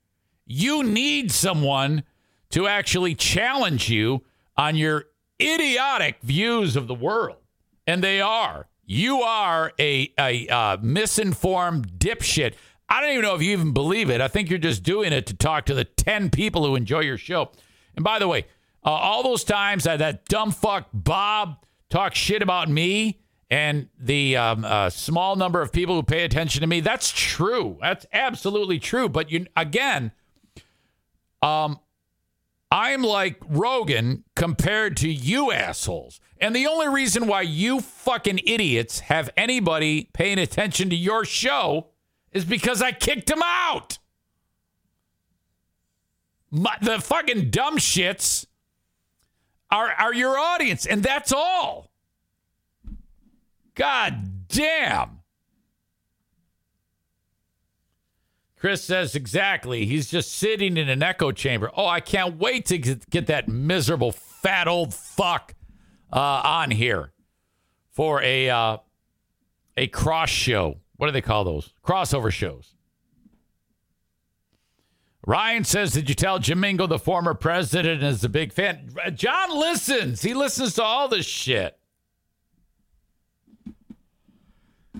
You need someone to actually challenge you on your idiotic views of the world, and they are. You are a, a uh, misinformed dipshit. I don't even know if you even believe it. I think you're just doing it to talk to the 10 people who enjoy your show. And by the way, uh, all those times that that dumb fuck Bob talks shit about me and the um, uh, small number of people who pay attention to me, that's true. That's absolutely true. But you again, um, I'm like Rogan compared to you assholes. And the only reason why you fucking idiots have anybody paying attention to your show is because I kicked him out. My, the fucking dumb shits are, are your audience, and that's all. God damn. Chris says exactly. He's just sitting in an echo chamber. Oh, I can't wait to get that miserable fat old fuck uh, on here for a uh, a cross show. What do they call those? Crossover shows. Ryan says, Did you tell Jim Mingo, the former president, is a big fan? John listens. He listens to all this shit.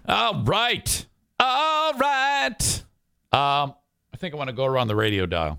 All right. All right. Um, I think I want to go around the radio dial.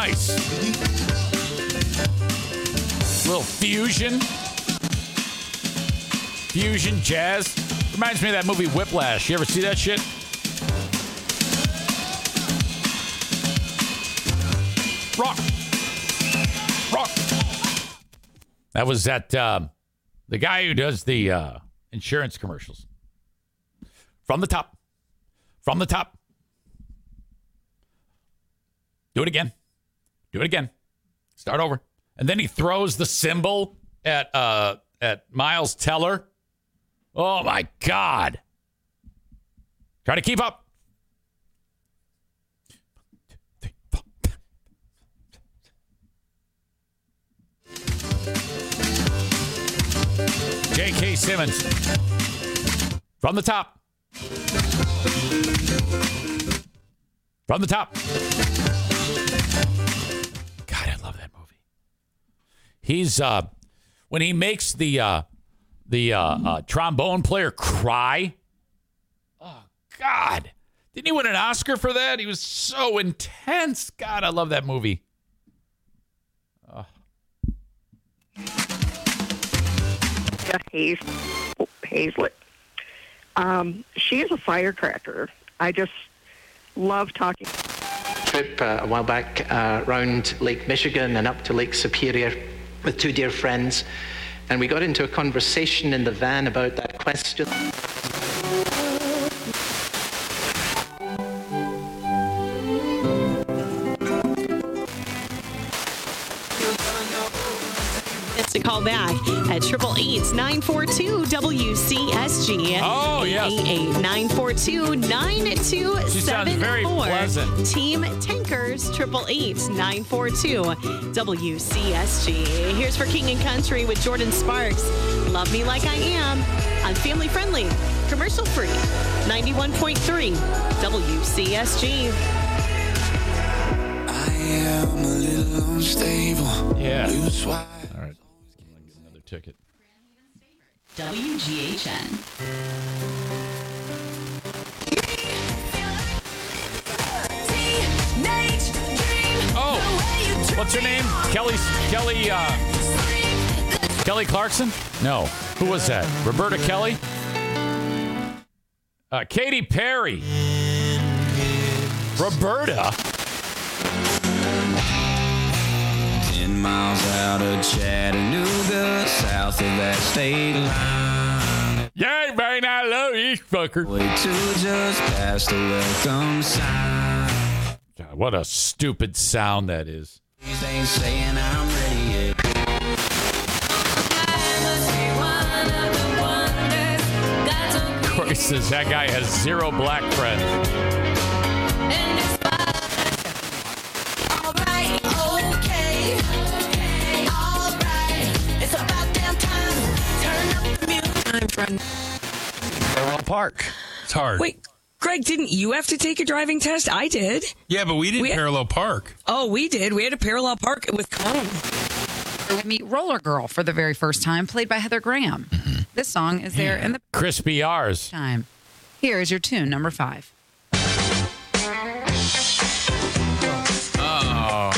Nice. Little fusion. Fusion jazz. Reminds me of that movie Whiplash. You ever see that shit? Rock. Rock. That was that uh, the guy who does the uh, insurance commercials. From the top. From the top. Do it again. Do it again. Start over. And then he throws the cymbal at uh at Miles Teller. Oh my God. Try to keep up. J.K. Simmons. From the top. From the top. He's uh, when he makes the uh, the uh, uh, trombone player cry. Oh God! Didn't he win an Oscar for that? He was so intense. God, I love that movie. Hayes, Hazlett. Um, she is a firecracker. I just love talking. trip uh, a while back uh, around Lake Michigan and up to Lake Superior with two dear friends. And we got into a conversation in the van about that question. Call back at triple eight nine four two WCSG. Oh, yes. Nine four two nine two She sounds very pleasant. Team Tankers triple eight nine four two WCSG. Here's for King and Country with Jordin Sparks. Love me like I am. I'm family friendly, commercial free. Ninety one point three WCSG. I am a little unstable. Yeah. Ticket. WGHN. Oh, what's her name? Kelly Kelly uh, Kelly Clarkson? No. Who was that? Roberta Kelly? Uh, Katy Perry. Roberta. Miles out of Chattanooga, south of that state line. Yeah, man, I love you, fucker. Way to just past the welcome sign. God, what a stupid sound that is. These ain't saying I'm ready yet. That guy has zero black friends. Parallel Park. It's hard. Wait, Greg, didn't you have to take a driving test? I did. Yeah, but we didn't We- parallel park. Oh, we did. We had a parallel park with cone. meet Roller Girl for the very first time, played by Heather Graham. Mm-hmm. This song is there in the Crispy R's. time. Here is your tune, number five. Oh.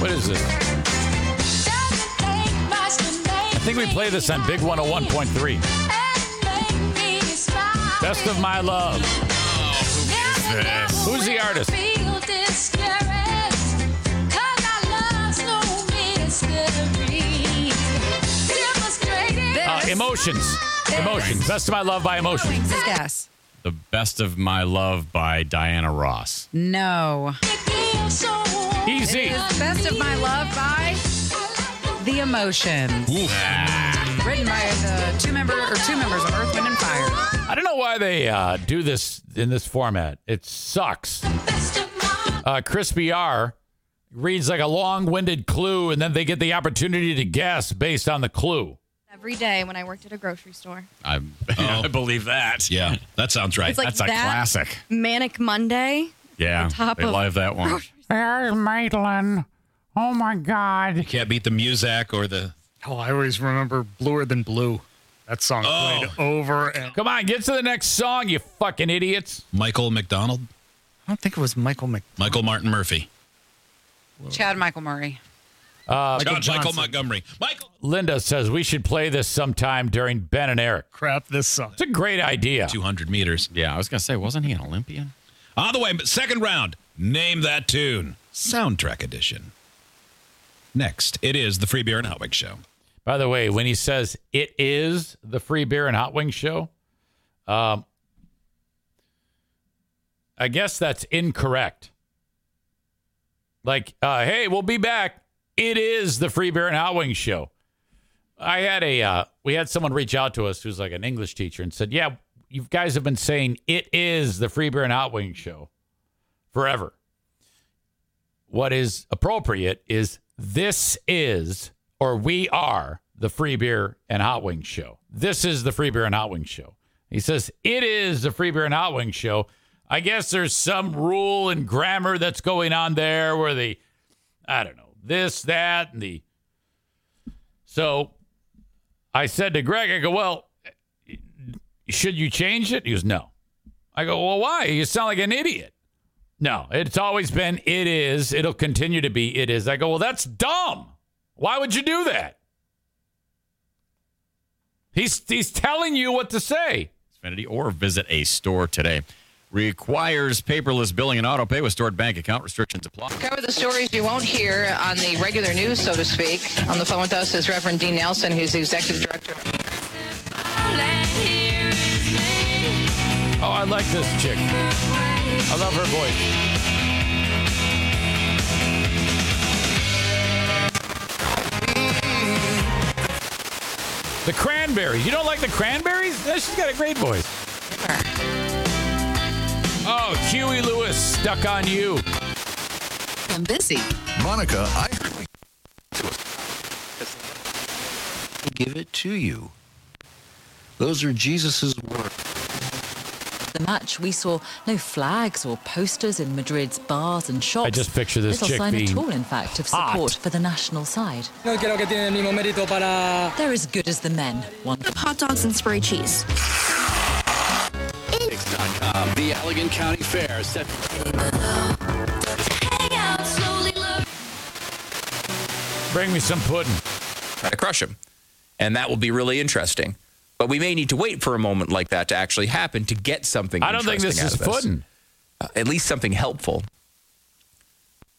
What is this? Think we play this on Big 101.3. Best of my love. Who's the artist? Uh, emotions. Emotions. Best of my love by emotions. His guess. The Best of My Love by Diana Ross. No. Easy. Best of My Love by The Emotions. Written by the two member or two members of Earth, Wind, and Fire. I don't know why they uh, do this in this format. It sucks. Uh, Crispy R reads like a long-winded clue, and then they get the opportunity to guess based on the clue. every day when I worked at a grocery store. I, I believe that. Yeah, that sounds right. It's like That's a that, classic. Manic Monday. Yeah, top they of- love that one. There's Maitland. Oh my God. You can't beat the Muzak or the. Oh, I always remember Bluer Than Blue. That song Oh. played over and Come on, get to the next song, you fucking idiots. Michael McDonald, I don't think it was Michael Mc. Michael Martin Murphey, Chad Michael Murray. Uh, John Michael Montgomery, Michael. Linda says we should play this sometime during Ben and Eric. Crap, this song. It's a great idea. 200 meters. Yeah, I was gonna say, wasn't he an Olympian? On the way, second round. Name that tune. Soundtrack edition. Next, it is the Free Beer and Hot Wing Show. By the way, when he says it is the free beer and hot wings show, um, I guess that's incorrect. Like, uh, hey, we'll be back. It is the free beer and hot wings show. I had a, uh, we had someone reach out to us who's like an English teacher and said, yeah, you guys have been saying it is the free beer and hot wings show forever. What is appropriate is this is or we are the free beer and hot wings show. This is the free beer and hot wings show. He says it is the free beer and hot wings show. I guess there's some rule and grammar that's going on there where the, I don't know, this, that, and the. So I said to Greg, I go, well, should you change it? He goes, no. I go, well, why? You sound like an idiot. No, it's always been it is. It'll continue to be it is. I go, well, that's dumb. Why would you do that? He's he's telling you what to say. Xfinity or visit a store today. Requires paperless billing and auto pay with stored bank account restrictions apply. Cover the stories you won't hear on the regular news, so to speak. On the phone with us is Reverend Dean Nelson, who's the executive director. Oh, I like this chick. I love her voice. The Cranberries. You don't like the Cranberries? Yeah, She's got a great voice. Oh, Huey Lewis, stuck on you. I'm busy. Monica, I give it to you. Those are Jesus's words. The match, we saw no flags or posters in Madrid's bars and shops. I just picture this Little chick sign being at all, in fact, of hot. support for the national side. No creo que tiene el mismo mérito para. They're as good as the men. One Hot dogs and spray cheese. The Allegan County Fair set. Bring me some pudding. Try to crush him. And that will be really interesting. But we may need to wait for a moment like that to actually happen to get something. I don't think this is of. Uh, at least something helpful.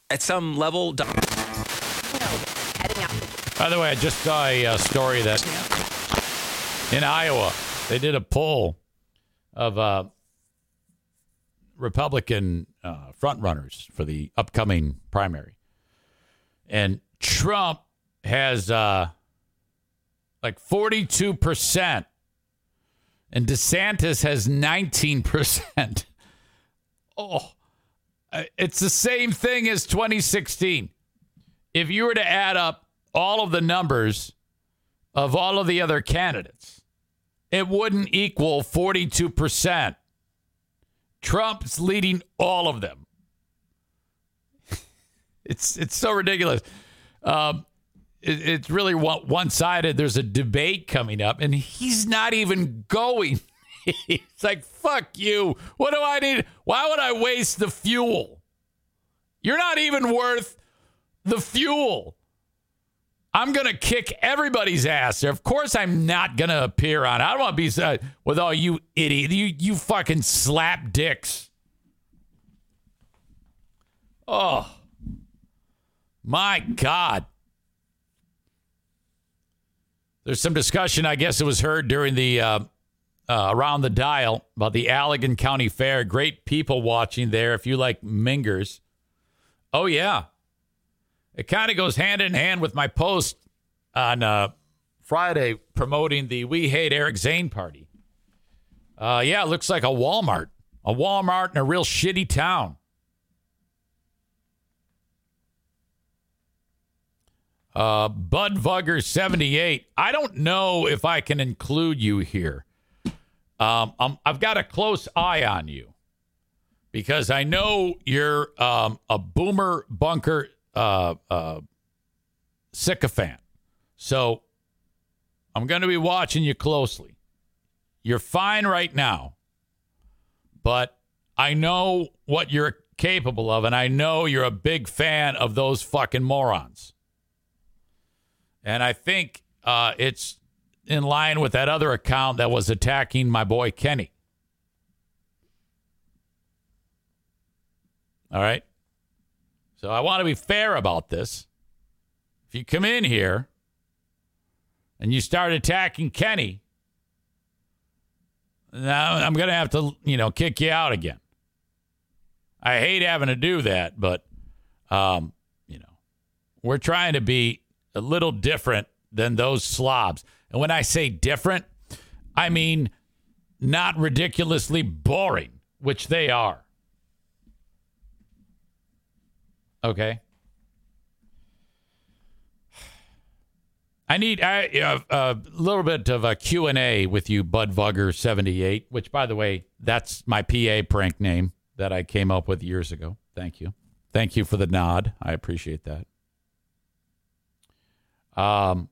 At some level, Don- By the way, I just saw a uh, story that in Iowa they did a poll of uh, Republican uh, frontrunners for the upcoming primary, and Trump has uh, like forty-two percent, and DeSantis has nineteen percent. Oh, it's the same thing as 2016 if you were to add up all of the numbers of all of the other candidates, it wouldn't equal 42%. Trump's leading all of them. it's it's so ridiculous. Um, it- it's really one sided. There's a debate coming up, and he's not even going. it's like, fuck you. What do I need? Why would I waste the fuel? You're not even worth the fuel. I'm going to kick everybody's ass there. Of course, I'm not going to appear on. I don't want to be uh, with all you idiot, you you fucking slap dicks. Oh, my God. There's some discussion. I guess it was heard during the uh, uh, around the dial about the Allegan County Fair. Great people watching there. If you like Mingers, oh yeah, it kind of goes hand in hand with my post on uh, Friday promoting the We Hate Eric Zane party. Uh, yeah, it looks like a Walmart, a Walmart in a real shitty town. Uh, Bud Vugger 78. I don't know if I can include you here. Um, I'm, I've got a close eye on you because I know you're um, a boomer bunker uh, uh, sycophant. So I'm going to be watching you closely. You're fine right now, but I know what you're capable of, and I know you're a big fan of those fucking morons. And I think uh, it's in line with that other account that was attacking my boy Kenny. All right. So I want to be fair about this. If you come in here and you start attacking Kenny, now I'm going to have to, you know, kick you out again. I hate having to do that, but, um, you know, we're trying to be a little different than those slobs. And when I say different, I mean not ridiculously boring, which they are. Okay. I need I, uh, a little bit of a Q&A with you, Bud Vugger 78, which, by the way, that's my PA prank name. that I came up with years ago. Thank you. Thank you for the nod. I appreciate that. Um,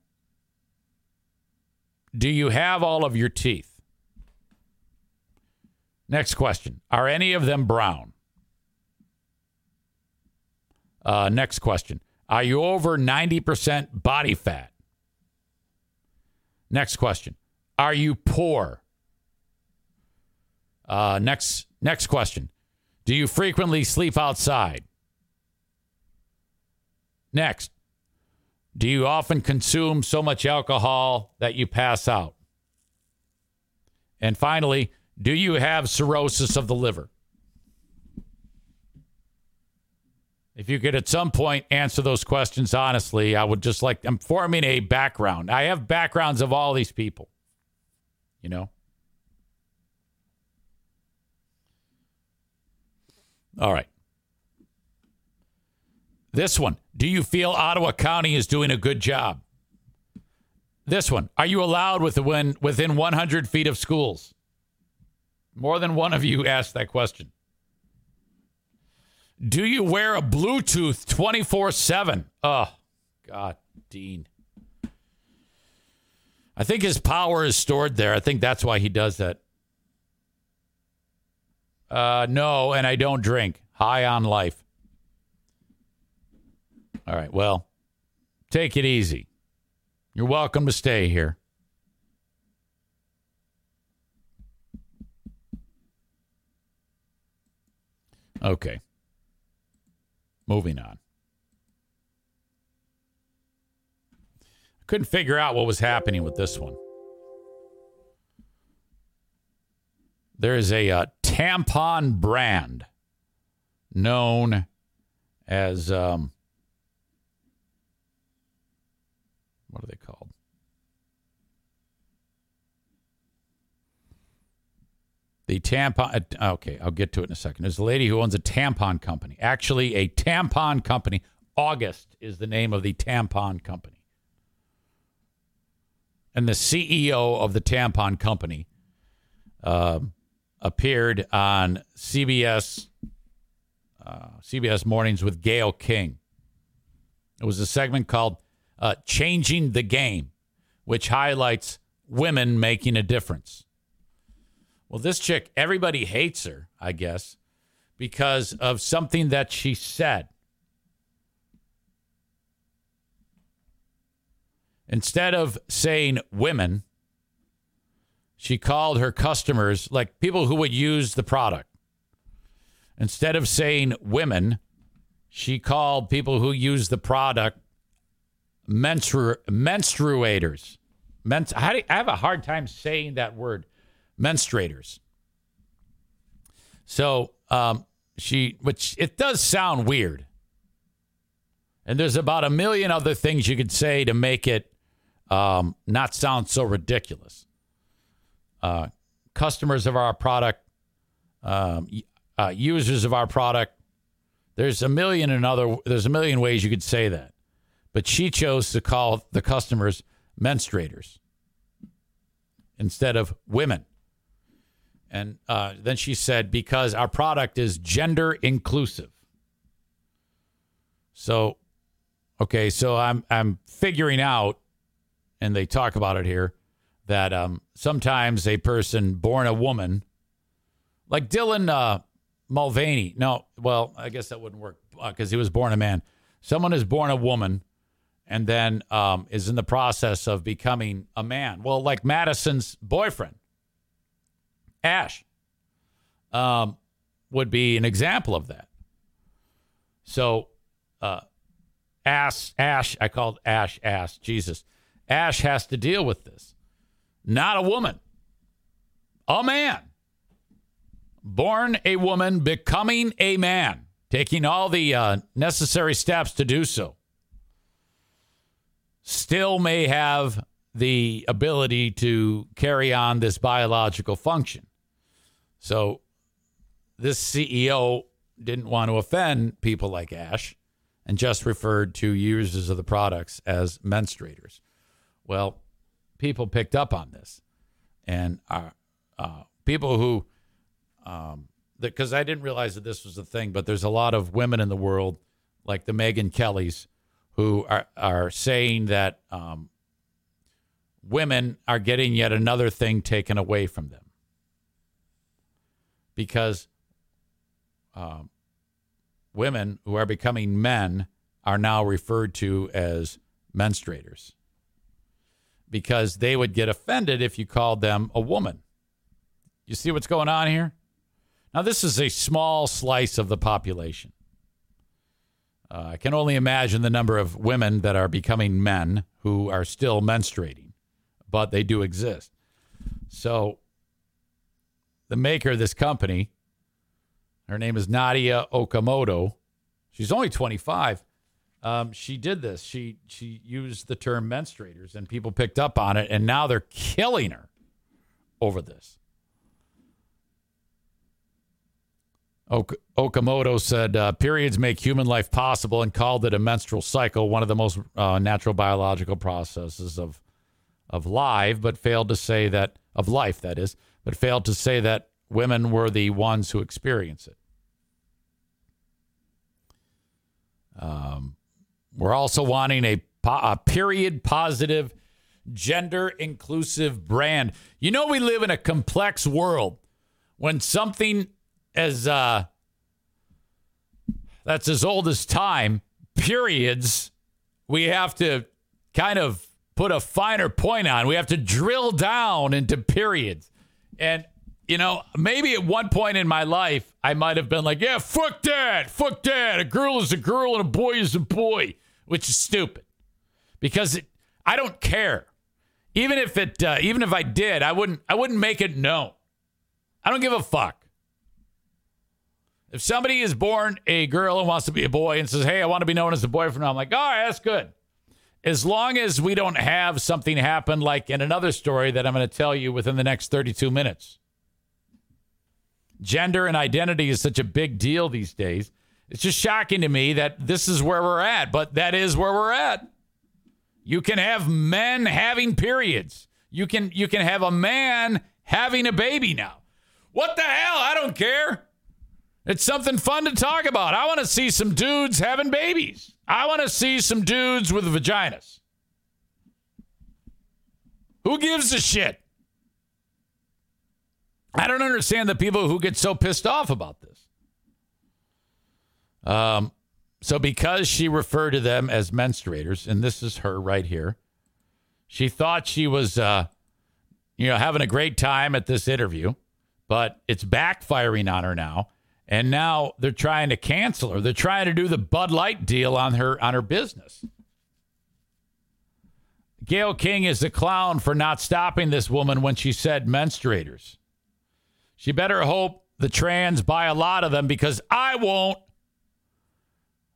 do you have all of your teeth? Next question. Are any of them brown? Uh, next question. Are you over 90% body fat? Next question. Are you poor? Uh, next next question. Do you frequently sleep outside? Next. Do you often consume so much alcohol that you pass out? And finally, do you have cirrhosis of the liver? If you could at some point answer those questions honestly, I would just like, I'm forming a background. I have backgrounds of all these people, you know? All right. This one. Do you feel Ottawa County is doing a good job? This one. Are you allowed within, within 100 feet of schools? More than one of you asked that question. Do you wear a Bluetooth 24 7? Oh, God, Dean. I think his power is stored there. I think that's why he does that. Uh, no, and I don't drink. High on life. All right. Well, take it easy. You're welcome to stay here. Okay. Moving on. I couldn't figure out what was happening with this one. There is a uh, tampon brand known as um, what are they called? The tampon. uh, Okay, I'll get to it in a second. There's a lady who owns a tampon company. Actually, a tampon company. August is the name of the tampon company. And the CEO of the tampon company uh, appeared on CBS uh, CBS Mornings with Gayle King. It was a segment called uh, "Changing the Game," which highlights women making a difference. Well, this chick, everybody hates her, I guess, because of something that she said. Instead of saying women, she called her customers, like people who would use the product. Instead of saying women, she called people who use the product menstru- menstruators. Men- how do you- I have a hard time saying that word menstruators. So um, she, which it does sound weird. And there's about a million other things you could say to make it um, not sound so ridiculous. Uh, customers of our product, um, uh, users of our product. There's a million and other. There's a million ways you could say that, but she chose to call the customers menstruators instead of women. And uh, then she said, because our product is gender inclusive. So, okay, so I'm I'm figuring out, and they talk about it here, that um, sometimes a person born a woman, like Dylan uh, Mulvaney, no, well, I guess that wouldn't work because he was born a man. Someone is born a woman and then um, is in the process of becoming a man. Well, like Madison's boyfriend, Ash, um, would be an example of that. So, uh, Ash, Ash, I called Ash, Ash, Jesus. Ash has to deal with this. Not a woman, a man. Born a woman, becoming a man, taking all the uh, necessary steps to do so. Still may have the ability to carry on this biological function. So, this CEO didn't want to offend people like Ash and just referred to users of the products as menstruators. Well, people picked up on this, and are, uh, people who um, because I didn't realize that this was a thing, but there's a lot of women in the world, like the Megyn Kellys, who are are saying that um, women are getting yet another thing taken away from them because um, women who are becoming men are now referred to as menstruators because they would get offended if you called them a woman. You see what's going on here? Now, this is a small slice of the population. Uh, I can only imagine the number of women that are becoming men who are still menstruating, but they do exist. So, the maker of this company, her name is Nadya Okamoto. She's only 25. Um, she did this. She she used the term menstruators, and people picked up on it, and now they're killing her over this. Ok- Okamoto said uh, periods make human life possible and called it a menstrual cycle, one of the most uh, natural biological processes of of life, but failed to say that of life that is, but failed to say that women were the ones who experience it. Um, we're also wanting a, po- a period positive, gender inclusive brand. You know, we live in a complex world when something as uh, that's as old as time, periods, we have to kind of put a finer point on. We have to drill down into periods. And, you know, maybe at one point in my life, I might have been like, yeah, fuck that. Fuck that. A girl is a girl and a boy is a boy, which is stupid because it, I don't care. Even if it, uh, even if I did, I wouldn't, I wouldn't make it known. I don't give a fuck. If somebody is born a girl and wants to be a boy and says, "Hey, I want to be known as a boyfriend," I'm like, "All right, that's good." As long as we don't have something happen like in another story that I'm going to tell you within the next 32 minutes. Gender and identity is such a big deal these days. It's just shocking to me that this is where we're at, but that is where we're at. You can have men having periods. You can you can have a man having a baby now. What the hell? I don't care. It's something fun to talk about. I want to see some dudes having babies. I want to see some dudes with vaginas. Who gives a shit? I don't understand the people who get so pissed off about this. Um, so because she referred to them as menstruators, and this is her right here, she thought she was, uh, you know, having a great time at this interview, but it's backfiring on her now and now they're trying to cancel her. They're trying to do the Bud Light deal on her on her business. Gayle King is a clown for not stopping this woman when she said menstruators. She better hope the trans buy a lot of them because I won't.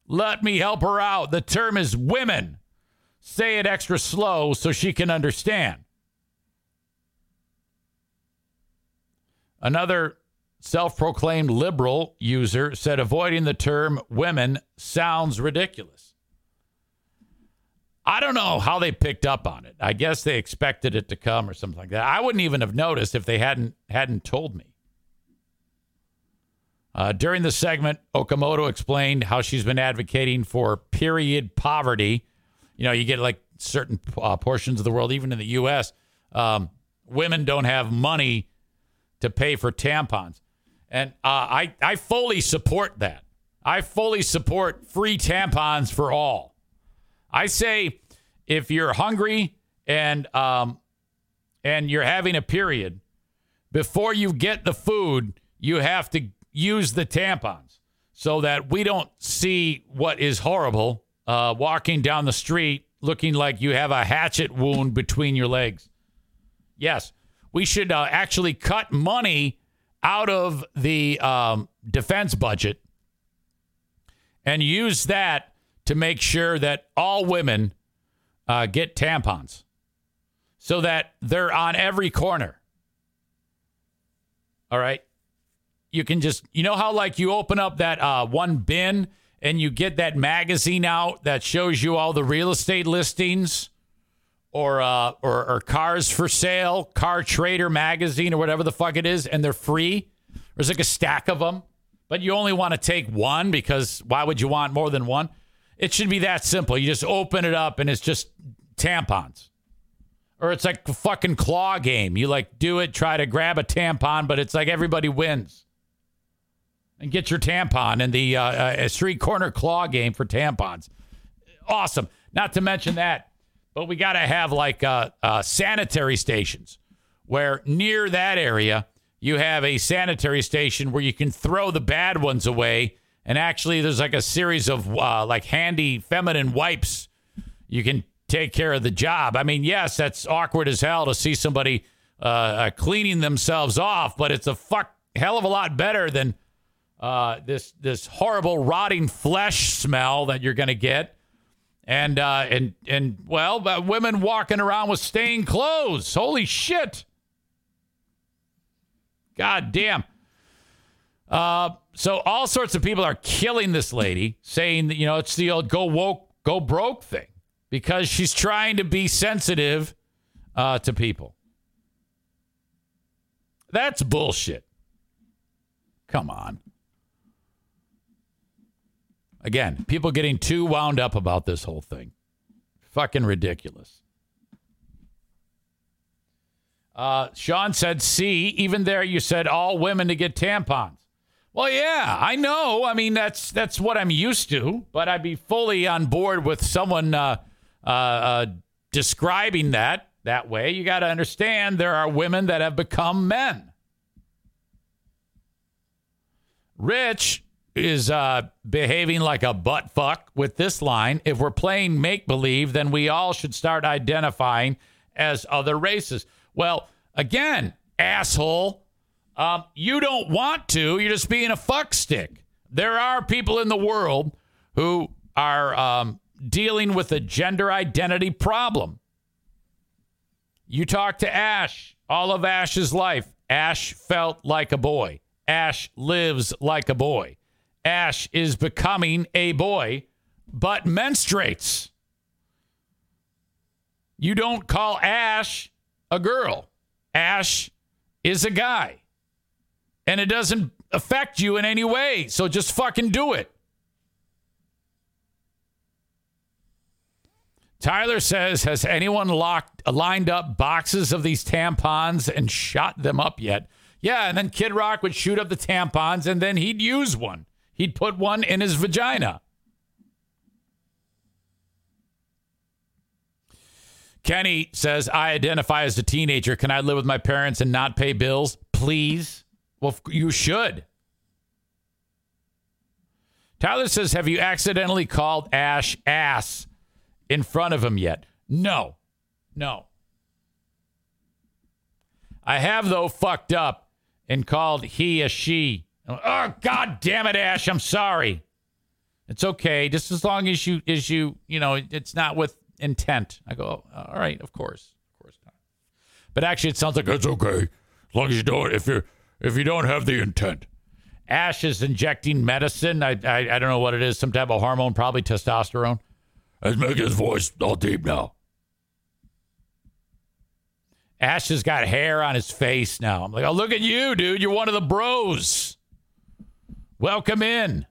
Let me help her out. The term is women. Say it extra slow so she can understand. Another self proclaimed liberal user said avoiding the term women sounds ridiculous. I don't know how they picked up on it. I guess they expected it to come or something like that. I wouldn't even have noticed if they hadn't hadn't told me. Uh, during the segment, Okamoto explained how she's been advocating for period poverty. You know, you get like certain uh, portions of the world, even in the U.S., um, women don't have money to pay for tampons. And uh, I, I fully support that. I fully support free tampons for all. I say if you're hungry and um, and you're having a period, before you get the food, you have to use the tampons so that we don't see what is horrible uh, walking down the street looking like you have a hatchet wound between your legs. Yes, we should uh, actually cut money out of the um, defense budget and use that to make sure that all women uh, get tampons so that they're on every corner. All right. You can just, you know how like you open up that uh, one bin and you get that magazine out that shows you all the real estate listings or, uh, or, or cars for sale, Car Trader magazine or whatever the fuck it is, and they're free. There's like a stack of them, but you only want to take one because why would you want more than one? It should be that simple. You just open it up and it's just tampons. Or it's like a fucking claw game. You like do it, try to grab a tampon, but it's like everybody wins. And get your tampon in the uh, uh, street corner claw game for tampons. Awesome. Not to mention that, but we got to have like uh, uh, sanitary stations where near that area you have a sanitary station where you can throw the bad ones away. And actually, there's like a series of uh, like handy feminine wipes you can take care of the job. I mean, yes, that's awkward as hell to see somebody uh, uh, cleaning themselves off, but it's a fuck hell of a lot better than uh, this this horrible rotting flesh smell that you're going to get, and uh, and and well, uh, women walking around with stained clothes. Holy shit! God damn. Uh, so all sorts of people are killing this lady, saying that you know it's the old go woke, go broke thing because she's trying to be sensitive uh, to people. That's bullshit. Come on. Again, people getting too wound up about this whole thing. Fucking ridiculous. Uh, Sean said, see, even there you said all women to get tampons. Well, yeah, I know. I mean, that's that's what I'm used to, but I'd be fully on board with someone uh, uh, uh, describing that that way. You got to understand there are women that have become men. Rich is uh, behaving like a butt fuck with this line. If we're playing make believe, then we all should start identifying as other races. Well, again, asshole, um, you don't want to. You're just being a fuck stick. There are people in the world who are um, dealing with a gender identity problem. You talk to Ash, all of Ash's life. Ash felt like a boy. Ash lives like a boy. Ash is becoming a boy, but menstruates. You don't call Ash a girl. Ash is a guy. And it doesn't affect you in any way. So just fucking do it. Tyler says, Has anyone locked lined up boxes of these tampons and shot them up yet? Yeah, and then Kid Rock would shoot up the tampons and then he'd use one. He'd put one in his vagina. Kenny says, I identify as a teenager. Can I live with my parents and not pay bills? Please. Well, you should. Tyler says, Have you accidentally called Ash ass in front of him yet? No. No. I have, though, fucked up and called he a she. Oh, God damn it, Ash. I'm sorry. It's okay. Just as long as you, as you, you know, it's not with intent. I go, oh, all right, of course. Of course not. But actually, it sounds like it's okay. As long as you don't, if you're, if you don't have the intent. Ash is injecting medicine. I, I, I don't know what it is. Some type of hormone, probably testosterone. Let's make his voice all deep now. Ash has got hair on his face now. I'm like, oh, look at you, dude. You're one of the bros. Welcome in.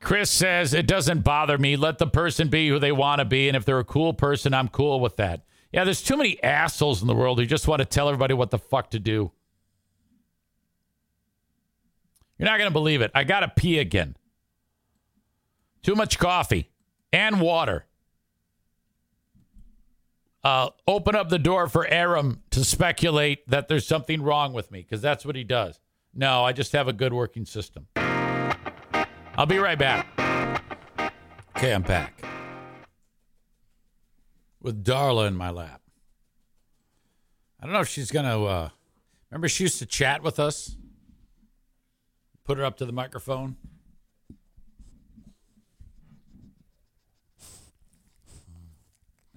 Chris says, it doesn't bother me. Let the person be who they want to be. And if they're a cool person, I'm cool with that. Yeah, there's too many assholes in the world who just want to tell everybody what the fuck to do. You're not going to believe it. I got to pee again. Too much coffee and water. Uh, open up the door for Aram to speculate that there's something wrong with me because that's what he does. No, I just have a good working system. I'll be right back. Okay, I'm back with Darla in my lap. I don't know if she's going to. Uh, remember, she used to chat with us? Put her up to the microphone.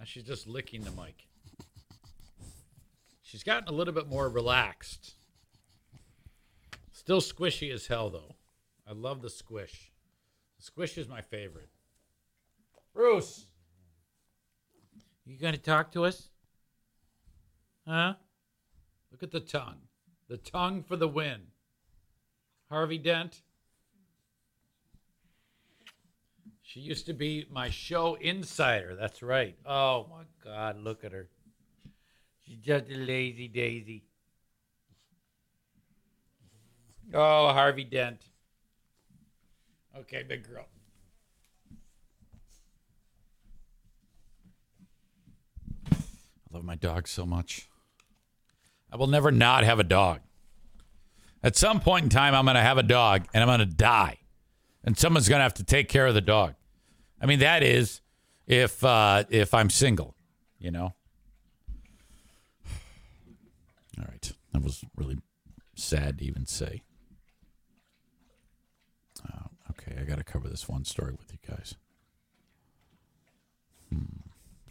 Now she's just licking the mic. She's gotten a little bit more relaxed. Still squishy as hell, though. I love the squish. The squish is my favorite. Bruce, you going to talk to us? Huh? Look at the tongue. The tongue for the win. Harvey Dent. She used to be my show insider. That's right. Oh my God, look at her. She's just a lazy daisy. Oh, Harvey Dent. Okay, big girl. I love my dog so much. I will never not have a dog. At some point in time, I'm going to have a dog and I'm going to die. And someone's going to have to take care of the dog. I mean, that is if uh, if I'm single, you know. All right, that was really sad to even say. Uh, okay, I got to cover this one story with you guys. Hmm.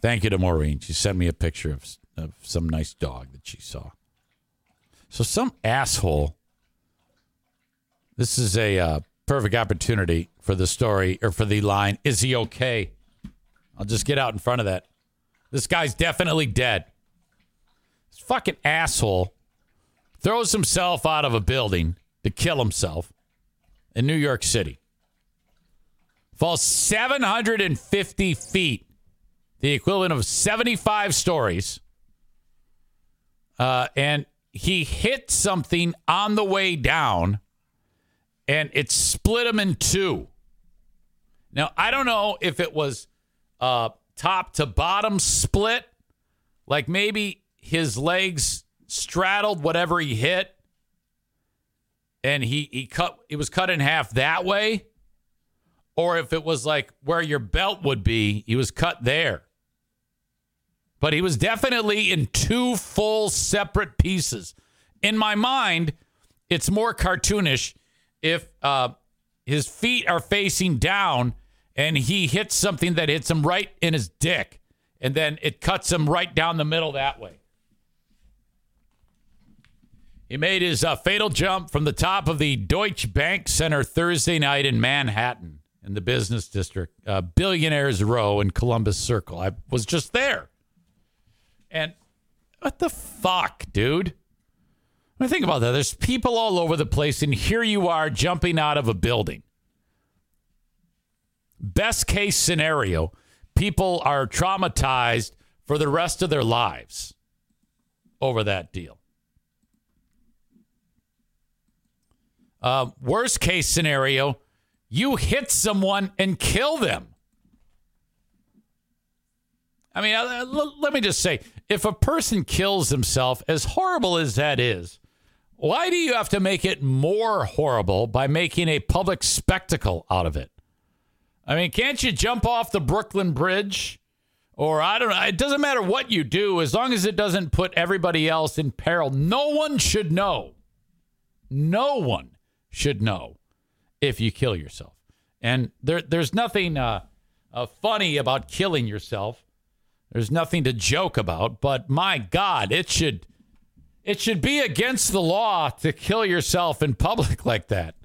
Thank you to Maureen. She sent me a picture of, of some nice dog that she saw. So some asshole. This is a uh, perfect opportunity for the story or for the line. Is he okay? I'll just get out in front of that. This guy's definitely dead. This fucking asshole throws himself out of a building to kill himself in New York City. Falls 750 feet, the equivalent of 75 stories. Uh, and he hit something on the way down and it split him in two. Now, I don't know if it was uh, top to bottom split, like maybe his legs straddled whatever he hit and he he cut it was cut in half that way or if it was like where your belt would be he was cut there but he was definitely in two full separate pieces in my mind it's more cartoonish if uh, his feet are facing down and he hits something that hits him right in his dick and then it cuts him right down the middle that way he made his uh, fatal jump from the top of the Deutsche Bank Center Thursday night in Manhattan in the business district, uh, Billionaires Row in Columbus Circle. I was just there. And what the fuck, dude? I think about that. There's people all over the place, and here you are jumping out of a building. Best case scenario, people are traumatized for the rest of their lives over that deal. Uh, worst case scenario, you hit someone and kill them. I mean, uh, let me just say if a person kills himself, as horrible as that is, why do you have to make it more horrible by making a public spectacle out of it? I mean, can't you jump off the Brooklyn Bridge? Or I don't know. It doesn't matter what you do as long as it doesn't put everybody else in peril. No one should know. No one should know if you kill yourself. And there, there's nothing uh, uh, funny about killing yourself. There's nothing to joke about. But my God, it should it should be against the law to kill yourself in public like that.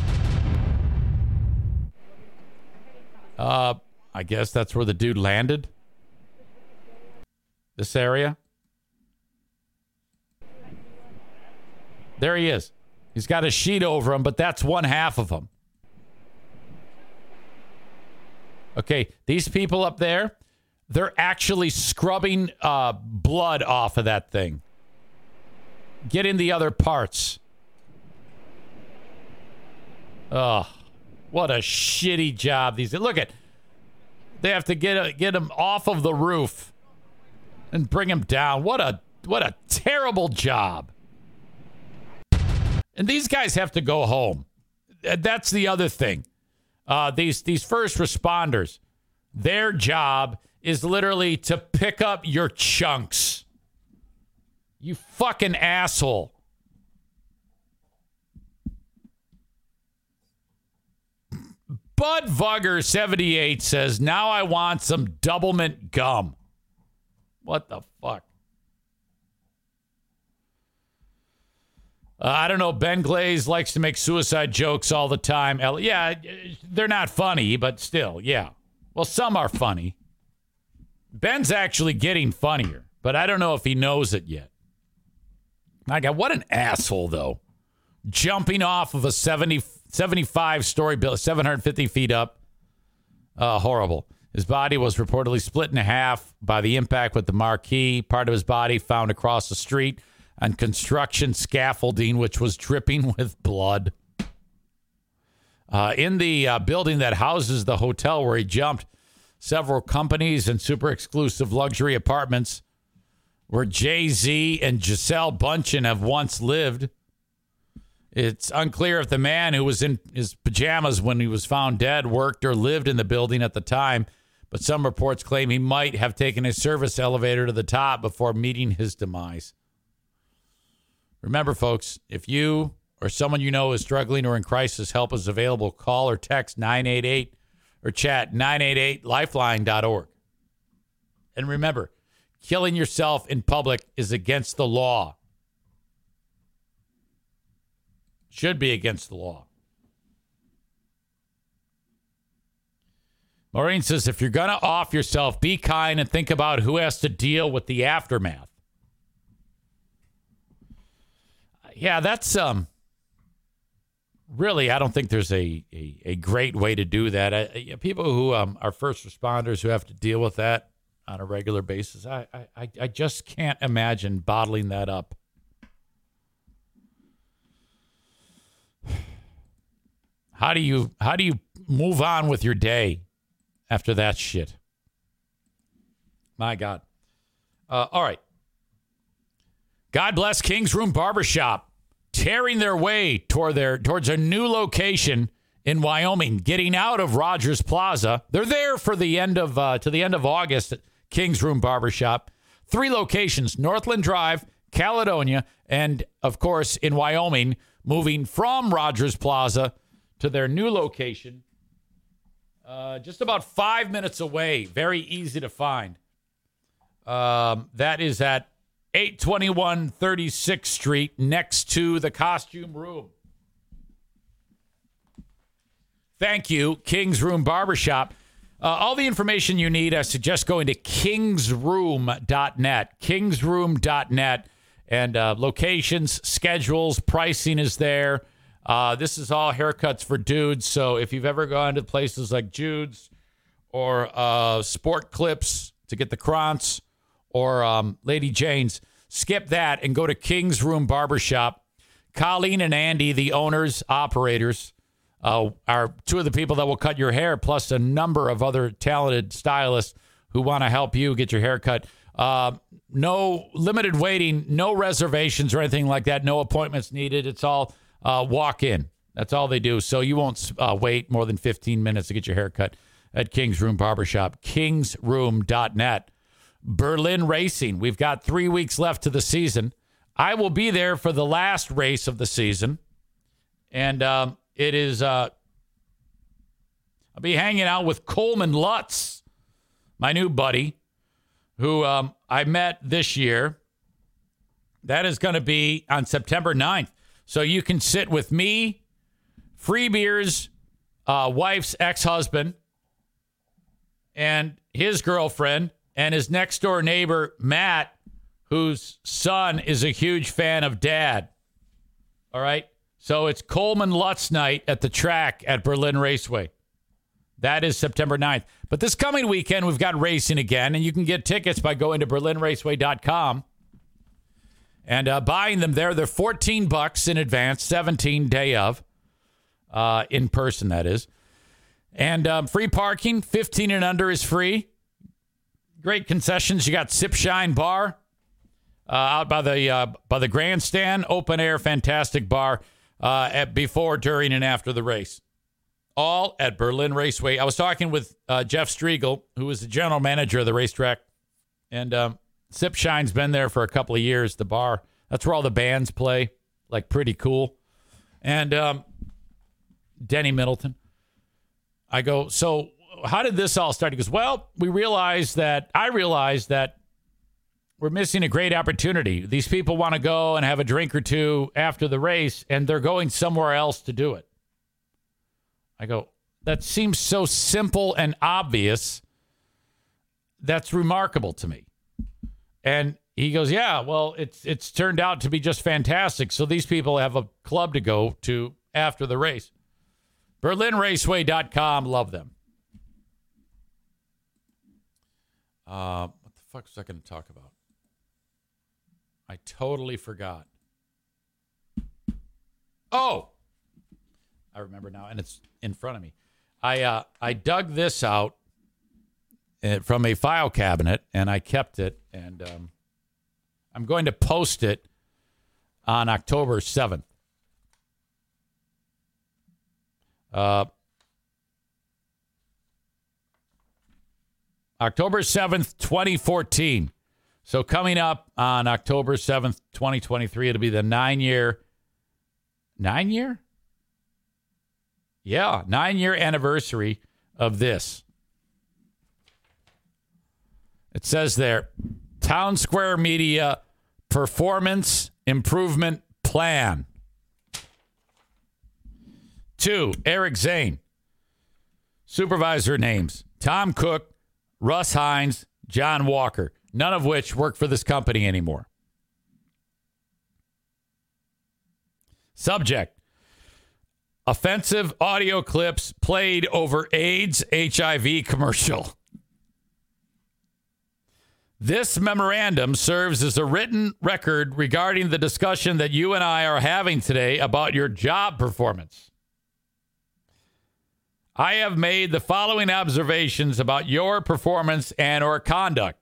Uh, I guess that's where the dude landed. This area. There he is. He's got a sheet over him, but that's one half of him. Okay, these people up there, they're actually scrubbing uh, blood off of that thing. Get in the other parts. Oh, what a shitty job these. Look at, they have to get get him off of the roof and bring him down. What a what a terrible job. And these guys have to go home. That's the other thing. Uh, these these first responders, their job is literally to pick up your chunks. You fucking asshole. Bud Vugger 78 says, Now I want some doublemint gum. What the fuck? Uh, I don't know. Ben Glaze likes to make suicide jokes all the time. Yeah, they're not funny, but still, yeah. Well, some are funny. Ben's actually getting funnier, but I don't know if he knows it yet. My God, what an asshole, though. Jumping off of a 70, 75 story building, 750 feet up. Uh, horrible. His body was reportedly split in half by the impact with the marquee. Part of his body found across the street on construction scaffolding, which was dripping with blood. Uh, in the uh, building that houses the hotel where he jumped, several companies and super exclusive luxury apartments where Jay Z and Gisele Bündchen have once lived. It's unclear if the man who was in his pajamas when he was found dead worked or lived in the building at the time, but some reports claim he might have taken a service elevator to the top before meeting his demise. Remember, folks, if you or someone you know is struggling or in crisis, help is available. Call or text 988 or chat 988lifeline.org. And remember, killing yourself in public is against the law. Should be against the law. Maureen says if you're going to off yourself, be kind and think about who has to deal with the aftermath. Yeah, that's um really I don't think there's a a, a great way to do that. I, people who um, are first responders who have to deal with that on a regular basis, I I I just can't imagine bottling that up. How do you how do you move on with your day after that shit? My God. Uh, all right. God bless King's Room Barbershop, tearing their way toward their towards a new location in Wyoming, getting out of Rogers Plaza. They're there for the end of uh, to the end of August King's Room Barbershop. Three locations: Northland Drive, Caledonia, and of course in Wyoming. Moving from Rogers Plaza to their new location, uh, just about five minutes away. Very easy to find. Um, that is at 821 36th Street next to the costume room. Thank you, King's Room Barbershop. Uh, all the information you need, I suggest going to kingsroom.net. Kingsroom.net. And uh, locations, schedules, pricing is there. Uh, this is all haircuts for dudes. So if you've ever gone to places like Jude's or uh, Sport Clips to get the crons or um, Lady Jane's, skip that and go to King's Room Barbershop. Colleen and Andy, the owners, operators, uh, are two of the people that will cut your hair, plus a number of other talented stylists who want to help you get your hair cut. Uh, no limited waiting, no reservations or anything like that. No appointments needed. It's all uh, walk in. That's all they do. So you won't uh, wait more than 15 minutes to get your hair cut at King's Room Barbershop. Kingsroom.net. Berlin Racing. We've got three weeks left to the season. I will be there for the last race of the season. And um, it is, uh, I'll be hanging out with Coleman Lutz, my new buddy, who um, I met this year. That is going to be on September 9th. So you can sit with me, Free Beer's uh, wife's ex husband, and his girlfriend, and his next door neighbor, Matt, whose son is a huge fan of dad. All right. So it's Coleman Lutz night at the track at Berlin Raceway. That is September 9th. But this coming weekend, we've got racing again, and you can get tickets by going to berlinraceway.com and uh, buying them there. They're 14 bucks in advance, 17 day of, uh, in person, that is. And um, free parking, 15 and under is free. Great concessions. You got Sip Shine Bar uh, out by the uh, by the grandstand, open air, fantastic bar uh, at before, during, and after the race. All at Berlin Raceway. I was talking with uh, Jeff Striegel, who is the general manager of the racetrack, and um, Sip Shine's been there for a couple of years. The bar. That's where all the bands play. Like pretty cool. And um, Denny Middleton. I go, so how did this all start? He goes, well, we realized that I realized that we're missing a great opportunity. These people want to go and have a drink or two after the race, and they're going somewhere else to do it. I go, that seems so simple and obvious. That's remarkable to me. And he goes, yeah, well, it's it's turned out to be just fantastic. So these people have a club to go to after the race. BerlinRaceway.com, love them. Uh, what the fuck was I going to talk about? I totally forgot. Oh, I remember now, and it's in front of me. I uh, I dug this out uh, from a file cabinet, and I kept it, and um, I'm going to post it on October seventh. Uh, October 7th, 2014. So coming up on October 7th, 2023, it'll be the nine year, nine year? Yeah, nine year anniversary of this. It says there Townsquare Media Performance Improvement Plan. Two, Eric Zane. Supervisor names Tom Cook, Russ Hines, John Walker, none of which work for this company anymore. Subject Offensive audio clips played over AIDS HIV commercial. This memorandum serves as a written record regarding the discussion that you and I are having today about your job performance. I have made the following observations about your performance and or conduct.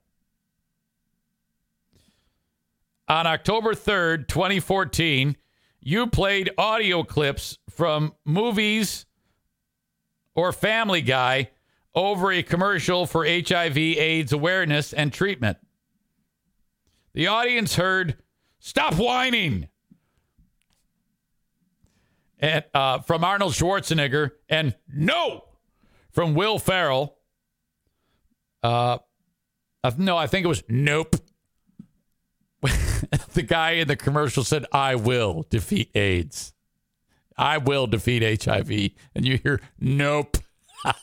On October 3rd, 2014, you played audio clips from movies or Family Guy over a commercial for HIV AIDS awareness and treatment. The audience heard, Stop whining! And, uh, from Arnold Schwarzenegger, and No! from Will Ferrell. Uh, uh, no, I think it was Nope. the guy in the commercial said, I will defeat AIDS. I will defeat HIV. And you hear, Nope.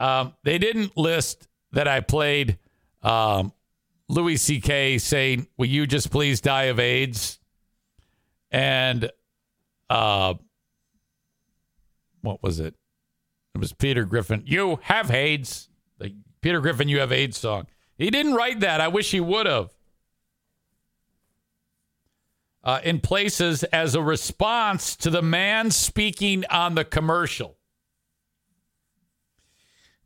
um, they didn't list that I played um, Louis C.K. saying, Will you just please die of AIDS? And uh, what was it? It was Peter Griffin. You have AIDS. Peter Griffin, you have AIDS song. He didn't write that. I wish he would have. Uh, in places as a response to the man speaking on the commercial.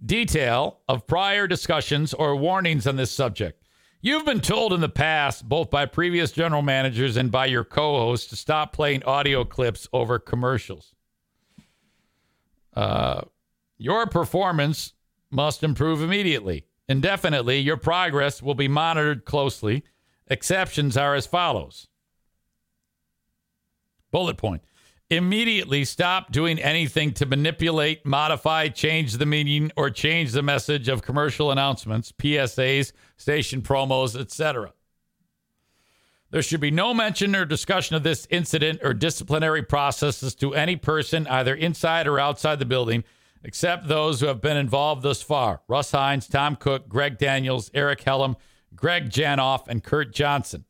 Detail of prior discussions or warnings on this subject. You've been told in the past, both by previous general managers and by your co host, to stop playing audio clips over commercials. Uh, your performance must improve immediately. Indefinitely, your progress will be monitored closely. Exceptions are as follows Bullet point. Immediately stop doing anything to manipulate, modify, change the meaning, or change the message of commercial announcements, PSAs, station promos, etc. There should be no mention or discussion of this incident or disciplinary processes to any person, either inside or outside the building, except those who have been involved thus far Russ Hines, Tom Cook, Greg Daniels, Eric Hellam, Greg Janoff, and Kurt Johnson.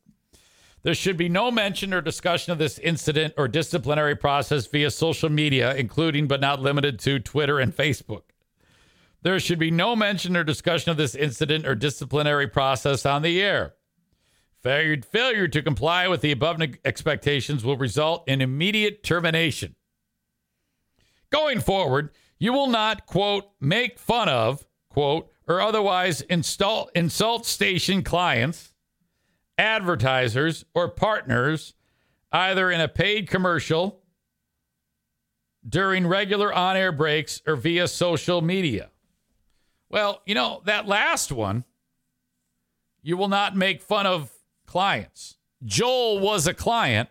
There should be no mention or discussion of this incident or disciplinary process via social media, including but not limited to Twitter and Facebook. There should be no mention or discussion of this incident or disciplinary process on the air. Failure, failure to comply with the above expectations will result in immediate termination. Going forward, you will not, quote, make fun of, quote, or otherwise install, insult station clients advertisers, or partners, either in a paid commercial, during regular on air breaks, or via social media. Well, you know, that last one, you will not make fun of clients. Joel was a client,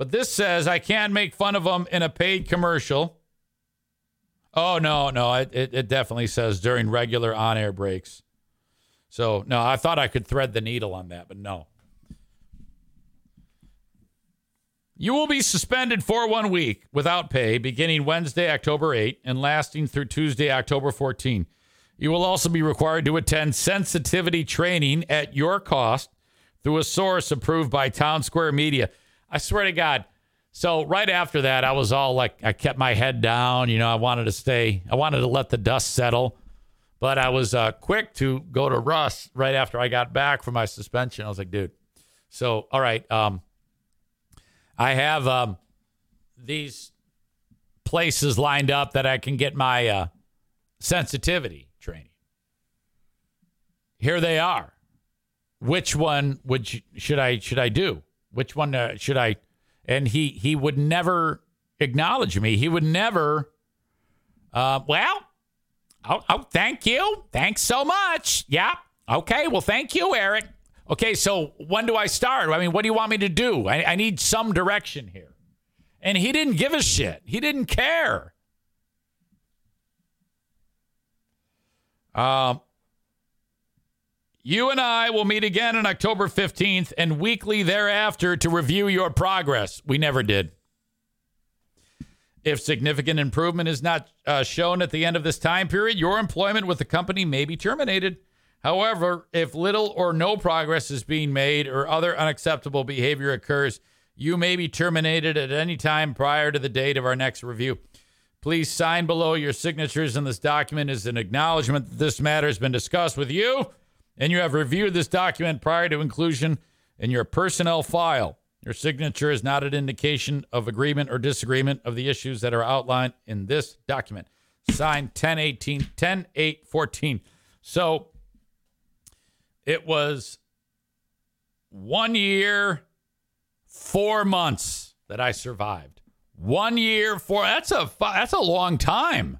but this says I can't make fun of them in a paid commercial. Oh, no, no, it, it, it definitely says during regular on air breaks. So, no, I thought I could thread the needle on that, but no. You will be suspended for one week without pay beginning Wednesday, October 8, and lasting through Tuesday, October 14. You will also be required to attend sensitivity training at your cost through a source approved by Townsquare Media. I swear to God. So right after that, I was all like, I kept my head down. You know, I wanted to stay, I wanted to let the dust settle. But I was uh, quick to go to Russ right after I got back from my suspension. I was like, dude. So, all right. Um, I have um, these places lined up that I can get my uh, sensitivity training. Here they are. Which one would you, should I should I do? Which one uh, should I? And he he would never acknowledge me. He would never. Uh, well, oh, oh, thank you. Thanks so much. Yeah. Okay. Well, thank you, Eric. Okay. So when do I start? I mean, what do you want me to do? I, I need some direction here. And he didn't give a shit. He didn't care. Um, you and I will meet again on October 15th and weekly thereafter to review your progress. We never did. If significant improvement is not uh, shown at the end of this time period, your employment with the company may be terminated. However, if little or no progress is being made or other unacceptable behavior occurs, you may be terminated at any time prior to the date of our next review. Please sign below your signatures in this document as an acknowledgement that this matter has been discussed with you and you have reviewed this document prior to inclusion in your personnel file. Your signature is not an indication of agreement or disagreement of the issues that are outlined in this document. Signed 10 18, 10 8 14. So it was one year, four months that I survived. One year, four. That's a that's a long time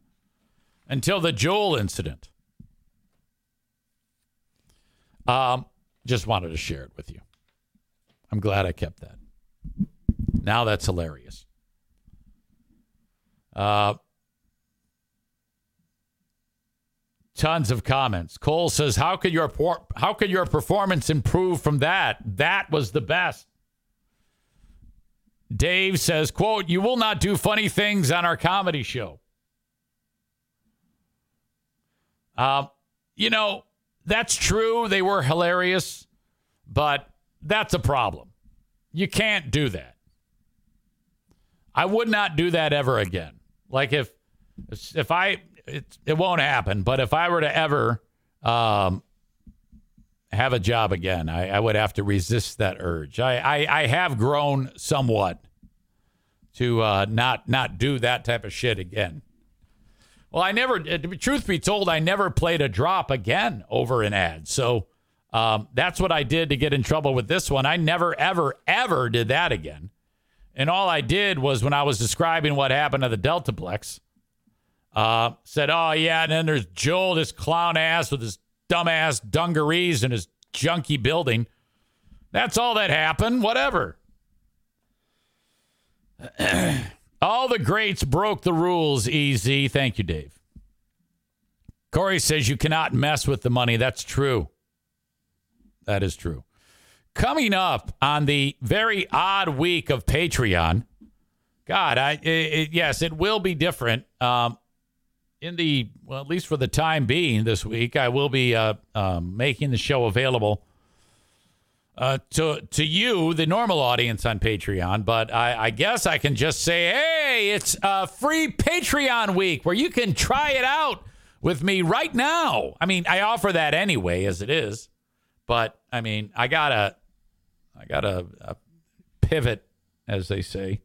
until the Joel incident. Um, just wanted to share it with you. I'm glad I kept that. Now that's hilarious. Uh, tons of comments. Cole says, "How could your por- how could your performance improve from that? That was the best." Dave says, "Quote: You will not do funny things on our comedy show." Um, you know, that's true. They were hilarious, but that's a problem. You can't do that. I would not do that ever again. Like if if I it, it won't happen, but if I were to ever um, have a job again, I, I would have to resist that urge. I, I, I have grown somewhat to uh, not not do that type of shit again. Well, I never, uh, truth be told, I never played a drop again over an ad. So um, that's what I did to get in trouble with this one. I never, ever, ever did that again. And all I did was when I was describing what happened to the Deltaplex, uh, said, oh, yeah, and then there's Joel, this clown ass with his dumbass dungarees and his junky building. That's all that happened. Whatever. All the greats broke the rules, easy. Thank you, Dave. Corey says you cannot mess with the money. That's true. That is true. Coming up on the very odd week of Patreon, God, I it, it, yes, it will be different. Um, in the well, at least for the time being, this week, I will be uh, um, making the show available uh, to to you, the normal audience on Patreon. But I, I, guess I can just say, hey, it's a free Patreon week where you can try it out with me right now. I mean, I offer that anyway, as it is. But I mean, I gotta, I gotta uh, pivot, as they say,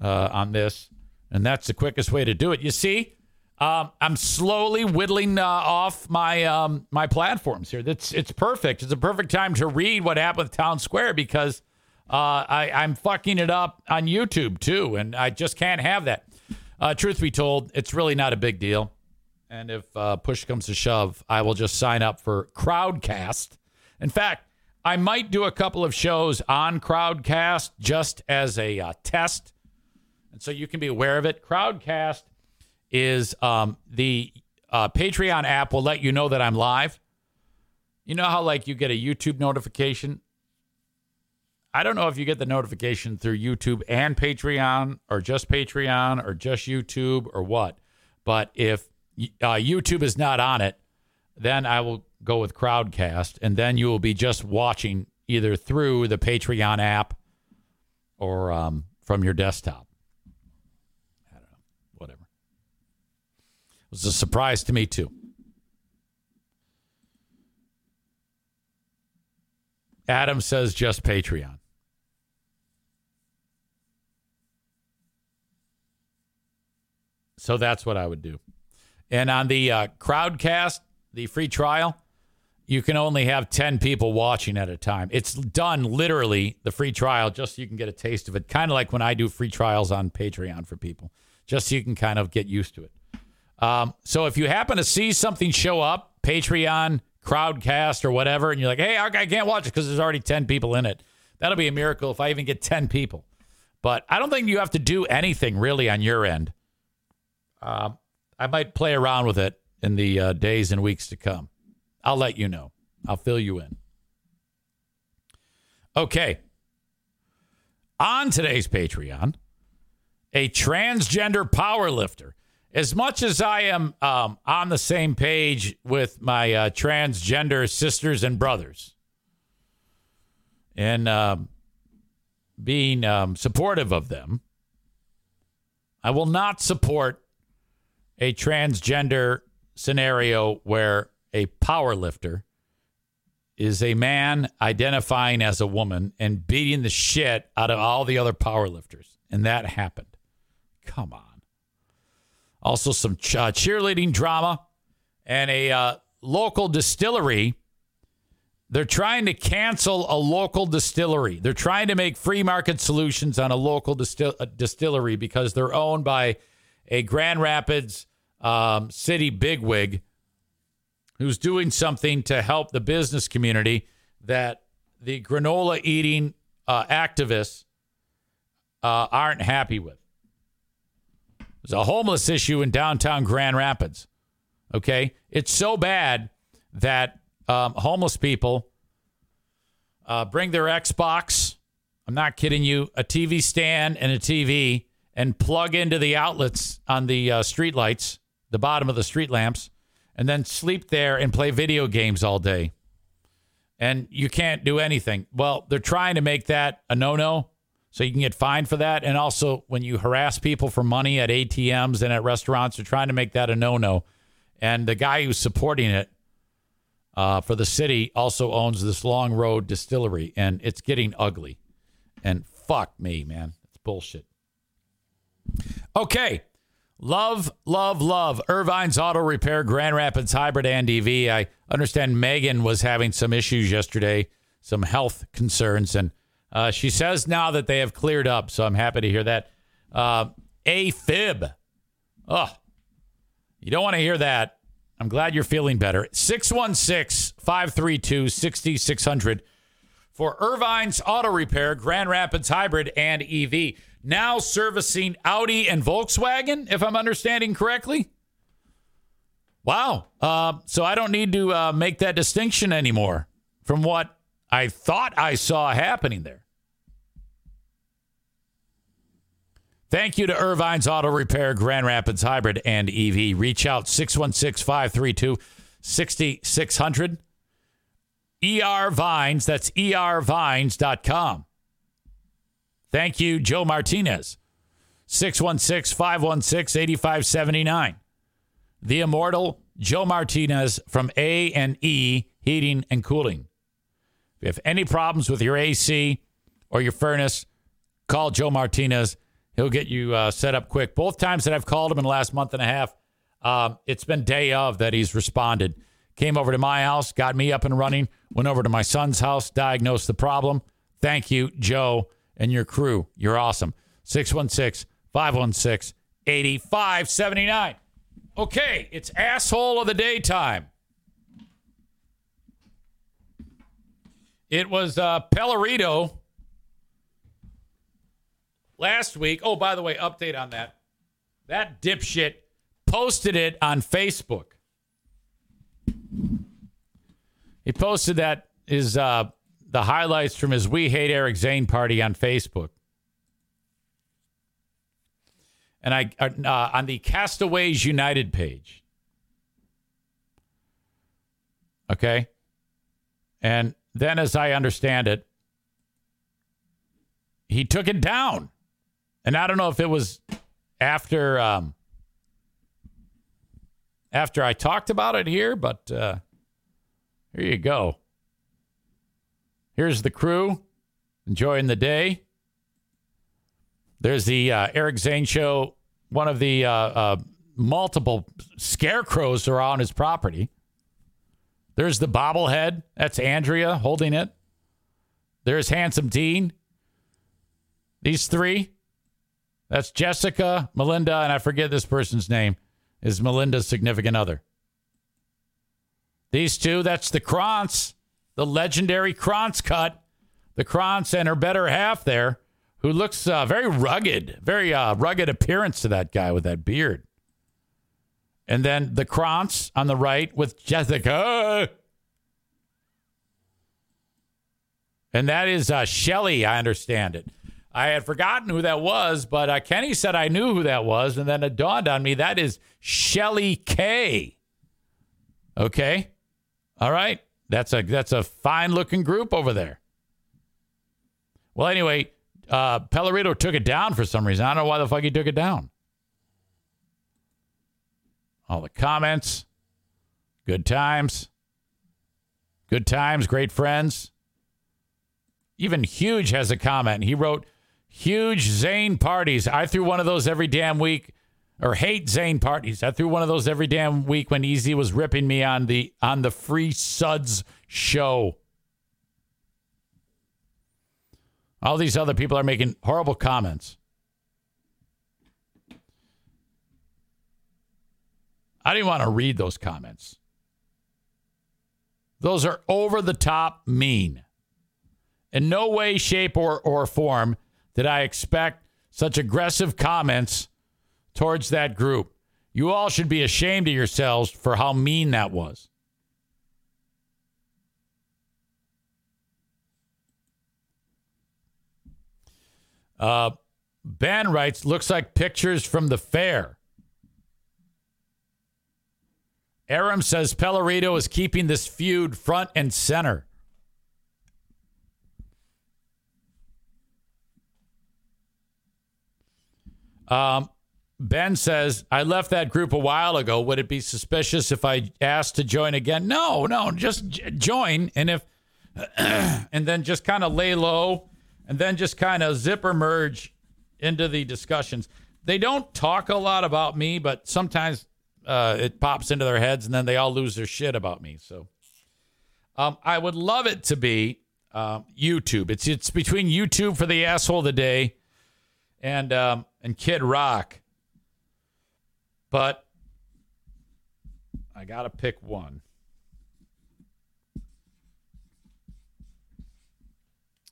uh, on this, and that's the quickest way to do it. You see, um, I'm slowly whittling uh, off my um, my platforms here. That's it's perfect. It's a perfect time to read what happened with Townsquare because uh, I, I'm fucking it up on YouTube too, and I just can't have that. Uh, truth be told, it's really not a big deal. And if uh, push comes to shove, I will just sign up for Crowdcast. In fact, I might do a couple of shows on Crowdcast just as a uh, test, and so you can be aware of it. Crowdcast is um, the uh, Patreon app will let you know that I'm live. You know how like you get a YouTube notification? I don't know if you get the notification through YouTube and Patreon, or just Patreon, or just YouTube, or what. But if uh, YouTube is not on it, then I will go with Crowdcast, and then you will be just watching either through the Patreon app or um, from your desktop. I don't know, whatever. It was a surprise to me too. Adam says just Patreon. So that's what I would do. And on the uh, Crowdcast, the free trial, you can only have 10 people watching at a time. It's done literally, the free trial, just so you can get a taste of it. Kind of like when I do free trials on Patreon for people, just so you can kind of get used to it. Um, so if you happen to see something show up, Patreon, Crowdcast, or whatever, and you're like, hey, I can't watch it because there's already 10 people in it, that'll be a miracle if I even get 10 people. But I don't think you have to do anything really on your end. Uh, I might play around with it in the uh, days and weeks to come. I'll let you know. I'll fill you in. Okay. On today's Patreon, a transgender power lifter. As much as I am um, on the same page with my uh, transgender sisters and brothers and um, being um, supportive of them, I will not support a transgender scenario where a power lifter is a man identifying as a woman and beating the shit out of all the other power lifters. And that happened. Come on. Also, some uh, cheerleading drama and a uh, local distillery. They're trying to cancel a local distillery. They're trying to make free market solutions on a local distil- uh, distillery because they're owned by a Grand Rapids um, city bigwig who's doing something to help the business community that the granola eating uh, activists uh, aren't happy with. There's a homeless issue in downtown Grand Rapids. Okay. It's so bad that um, homeless people uh, bring their Xbox. I'm not kidding you, a TV stand and a TV and plug into the outlets on the uh, street lights, the bottom of the street lamps, and then sleep there and play video games all day. And you can't do anything. Well, they're trying to make that a no no so you can get fined for that. And also, when you harass people for money at ATMs and at restaurants, they're trying to make that a no no. And the guy who's supporting it uh, for the city also owns this Long Road distillery, and it's getting ugly. And fuck me, man. It's bullshit. Okay. Love, love, love. Ervine's Auto Repair, Grand Rapids Hybrid and EV. I understand Megan was having some issues yesterday, some health concerns, and uh, she says now that they have cleared up. So I'm happy to hear that. Uh, AFib. Oh, you don't want to hear that. I'm glad you're feeling better. 616 532 6600 for Ervine's Auto Repair, Grand Rapids Hybrid and EV now servicing Audi and Volkswagen, if I'm understanding correctly. Wow. Uh, so I don't need to uh, make that distinction anymore from what I thought I saw happening there. Thank you to Ervine's Auto Repair, Grand Rapids Hybrid and EV. Reach out 616 532 6600. ER Vines, that's ervines.com. Thank you, Joe Martinez. 616 516 8579. The immortal Joe Martinez from A and E Heating and Cooling. If you have any problems with your AC or your furnace, call Joe Martinez. He'll get you uh, set up quick. Both times that I've called him in the last month and a half, um, it's been day of that he's responded. Came over to my house, got me up and running, went over to my son's house, diagnosed the problem. Thank you, Joe and your crew. You're awesome. 616 516 8579. Okay, it's asshole of the daytime. It was uh, Pellerito last week. Oh, by the way, update on that. That dipshit posted it on Facebook. He posted that is uh, the highlights from his We Hate Eric Zane party on Facebook. And I uh, on the Castaways United page. Okay. And then, as I understand it, he took it down. And I don't know if it was after um, after I talked about it here, but uh, here you go. Here's the crew enjoying the day. There's the uh, Eric Zane show. One of the uh, uh, multiple scarecrows are on his property. There's the bobblehead. That's Andrea holding it. There's Handsome Dean. These three. That's Jessica, Melinda, and I forget this person's name. Is Melinda's significant other. These two, that's the Krantz, the legendary Krantz cut. The Krantz and her better half there, who looks uh, very rugged, very uh, rugged appearance to that guy with that beard. And then the Krantz on the right with Jessica. And that is uh, Shelly, I understand it. I had forgotten who that was, but uh, Kenny said I knew who that was. And then it dawned on me that is Shelly K. Okay. All right. That's a that's a fine looking group over there. Well, anyway, uh, Pellerito took it down for some reason. I don't know why the fuck he took it down. All the comments, good times, good times, great friends. Even Huge has a comment. He wrote, Huge Zane parties. I threw one of those every damn week, or hate Zane parties. I threw one of those every damn week when Easy was ripping me on the on the free suds show. All these other people are making horrible comments. I didn't want to read those comments. Those are over the top mean. In no way, shape, or, or form did I expect such aggressive comments towards that group. You all should be ashamed of yourselves for how mean that was. Uh, ben writes, looks like pictures from the fair. Aram says Pellerito is keeping this feud front and center. Um, ben says, I left that group a while ago. Would it be suspicious if I asked to join again? No, no, just j- join. And if, and then just kind of lay low and then just kind of zipper merge into the discussions. They don't talk a lot about me, but sometimes uh, it pops into their heads, and then they all lose their shit about me. So, um, I would love it to be uh, YouTube. It's it's between YouTube for the asshole of the day, and um, and Kid Rock. But I gotta pick one.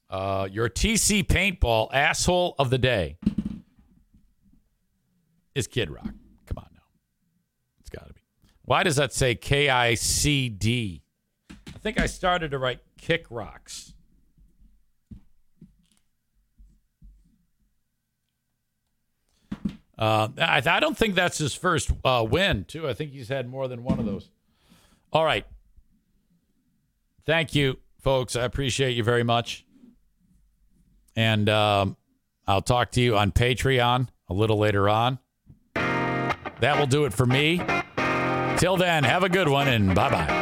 Uh, your TC paintball asshole of the day is Kid Rock. Come on now. It's got to be. Why does that say K I C D? I think I started to write Kick Rocks. Uh, I, I, don't think that's his first uh, win, too. I think he's had more than one of those. All right. Thank you, folks. I appreciate you very much. And um, I'll talk to you on Patreon a little later on. That will do it for me. Till then, have a good one and bye bye.